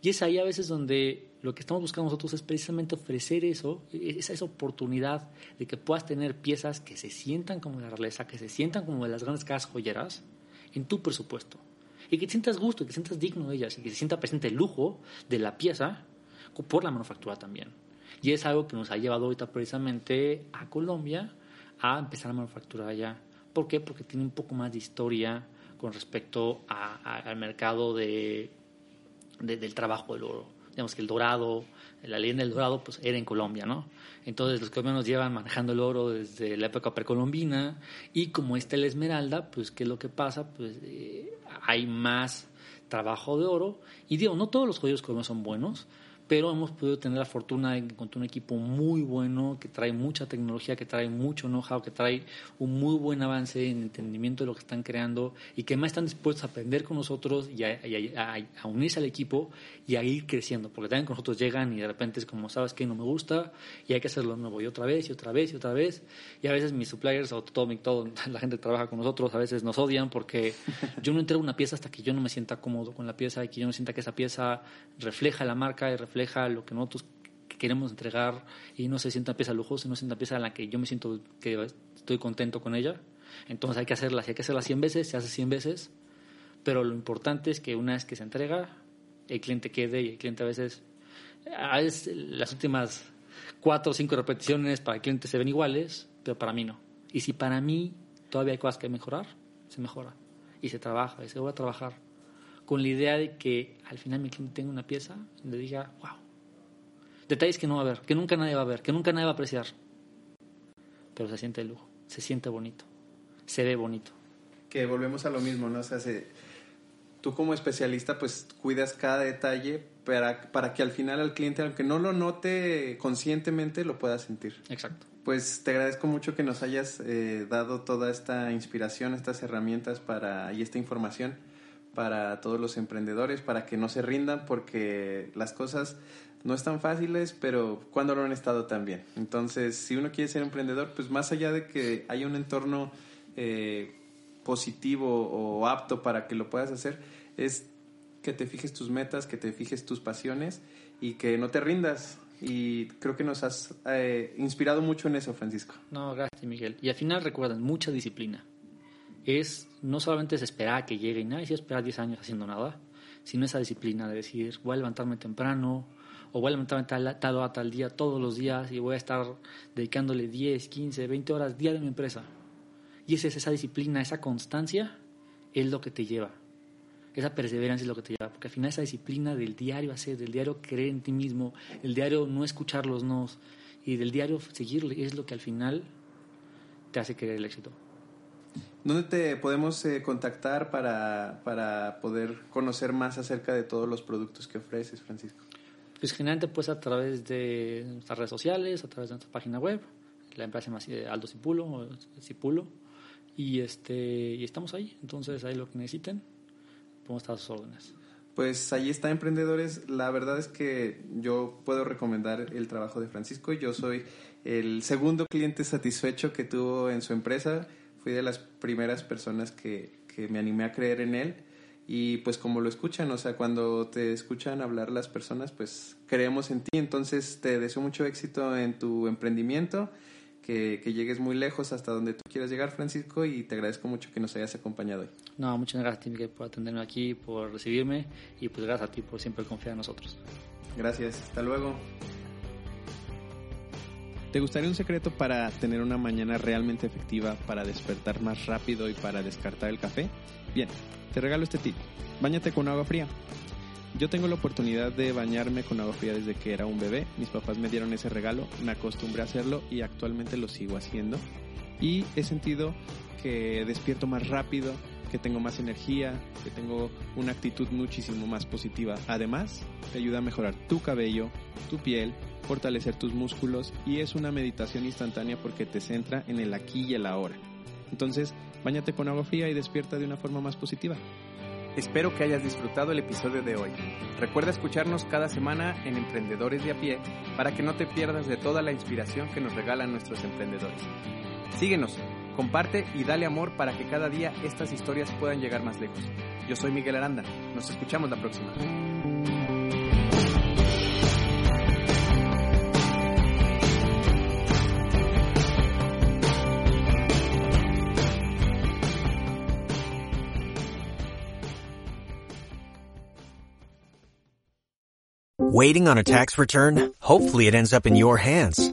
Y es ahí a veces donde lo que estamos buscando nosotros es precisamente ofrecer eso, esa, esa oportunidad de que puedas tener piezas que se sientan como la realeza, que se sientan como de las grandes casas joyeras en tu presupuesto. Y que te sientas gusto, que te sientas digno de ellas, y que se sienta presente el lujo de la pieza por la manufactura también. Y es algo que nos ha llevado ahorita precisamente a Colombia a empezar a manufacturar allá. ¿Por qué? Porque tiene un poco más de historia con respecto a, a, al mercado de, de, del trabajo del oro. Digamos que el dorado, la leyenda del dorado, pues era en Colombia, ¿no? Entonces los colombianos llevan manejando el oro desde la época precolombina y como está la esmeralda, pues ¿qué es lo que pasa? Pues eh, hay más trabajo de oro. Y digo, no todos los joyos colombianos son buenos, pero hemos podido tener la fortuna de encontrar un equipo muy bueno, que trae mucha tecnología, que trae mucho know-how, que trae un muy buen avance en entendimiento de lo que están creando y que más están dispuestos a aprender con nosotros y a, unirse al equipo y a ir creciendo, porque también con nosotros llegan y de repente es como, ¿sabes qué? No me gusta y hay que hacerlo nuevo y otra vez y otra vez y otra vez. Y a veces mis suppliers todo, todo la gente que trabaja con nosotros a veces nos odian porque yo no entrego una pieza hasta que yo no me sienta cómodo con la pieza y que yo no sienta que esa pieza refleja la marca y refleja lo que nosotros queremos entregar y no se sienta pieza lujosa, no se sienta pieza en la que yo me siento que estoy contento con ella. Entonces hay que hacerla, si hay que hacerla 100 veces, se hace 100 veces, pero lo importante es que una vez que se entrega, el cliente quede y el cliente a veces, a veces las últimas cuatro o cinco repeticiones para el cliente se ven iguales, pero para mí no. Y si para mí todavía hay cosas que mejorar, se mejora y se trabaja y se va a trabajar con la idea de que al final mi cliente tenga una pieza y le diga, wow, detalles que no va a ver, que nunca nadie va a ver, que nunca nadie va a apreciar. Pero se siente lujo, se siente bonito, se ve bonito. Que volvemos a lo mismo, ¿no? O sea, tú como especialista pues cuidas cada detalle para, para que al final al cliente, aunque no lo note conscientemente, lo pueda sentir. Exacto. Pues te agradezco mucho que nos hayas eh, dado toda esta inspiración, estas herramientas para, y esta información para todos los emprendedores, para que no se rindan, porque las cosas no están fáciles, pero cuando lo han estado también. Entonces, si uno quiere ser emprendedor, pues más allá de que haya un entorno eh, positivo o apto para que lo puedas hacer, es que te fijes tus metas, que te fijes tus pasiones y que no te rindas. Y creo que nos has eh, inspirado mucho en eso, Francisco. No, gracias, Miguel. Y al final recuerden, mucha disciplina es no solamente es esperar a que llegue y nada, es esperar 10 años haciendo nada, sino esa disciplina de decir, voy a levantarme temprano, o voy a levantarme tal, tal a tal día todos los días y voy a estar dedicándole 10, 15, 20 horas día de mi empresa. Y esa es esa disciplina, esa constancia, es lo que te lleva. Esa perseverancia es lo que te lleva, porque al final esa disciplina del diario hacer, del diario creer en ti mismo, el diario no escuchar los nos y del diario seguirle, es lo que al final te hace querer el éxito. ¿Dónde te podemos eh, contactar para, para, poder conocer más acerca de todos los productos que ofreces, Francisco? Pues generalmente pues a través de nuestras redes sociales, a través de nuestra página web, la empresa más Aldo Cipulo, Cipulo y, este, y estamos ahí, entonces ahí lo que necesiten, podemos estar a sus órdenes. Pues ahí está, emprendedores. La verdad es que yo puedo recomendar el trabajo de Francisco. Yo soy el segundo cliente satisfecho que tuvo en su empresa fui de las primeras personas que, que me animé a creer en él y pues como lo escuchan, o sea, cuando te escuchan hablar las personas, pues creemos en ti, entonces te deseo mucho éxito en tu emprendimiento, que, que, llegues muy lejos hasta donde tú quieras llegar, Francisco, y te agradezco mucho que nos hayas acompañado hoy. No, muchas gracias ti, por atenderme aquí, por recibirme y pues gracias a ti por siempre confiar en nosotros. Gracias, hasta luego. ¿Te gustaría un secreto para tener una mañana realmente efectiva, para despertar más rápido y para descartar el café? Bien, te regalo este tip. Báñate con agua fría. Yo tengo la oportunidad de bañarme con agua fría desde que era un bebé. Mis papás me dieron ese regalo, me acostumbré a hacerlo y actualmente lo sigo haciendo. Y he sentido que despierto más rápido, que tengo más energía, que tengo una actitud muchísimo más positiva. Además, te ayuda a mejorar tu cabello, tu piel, fortalecer tus músculos y es una meditación instantánea porque te centra en el aquí y el ahora. Entonces, bañate con agua fría y despierta de una forma más positiva. Espero que hayas disfrutado el episodio de hoy. Recuerda escucharnos cada semana en Emprendedores de a pie para que no te pierdas de toda la inspiración que nos regalan nuestros emprendedores. Síguenos, comparte y dale amor para que cada día estas historias puedan llegar más lejos. Yo soy Miguel Aranda. Nos escuchamos la próxima. Waiting on a tax return? Hopefully it ends up in your hands.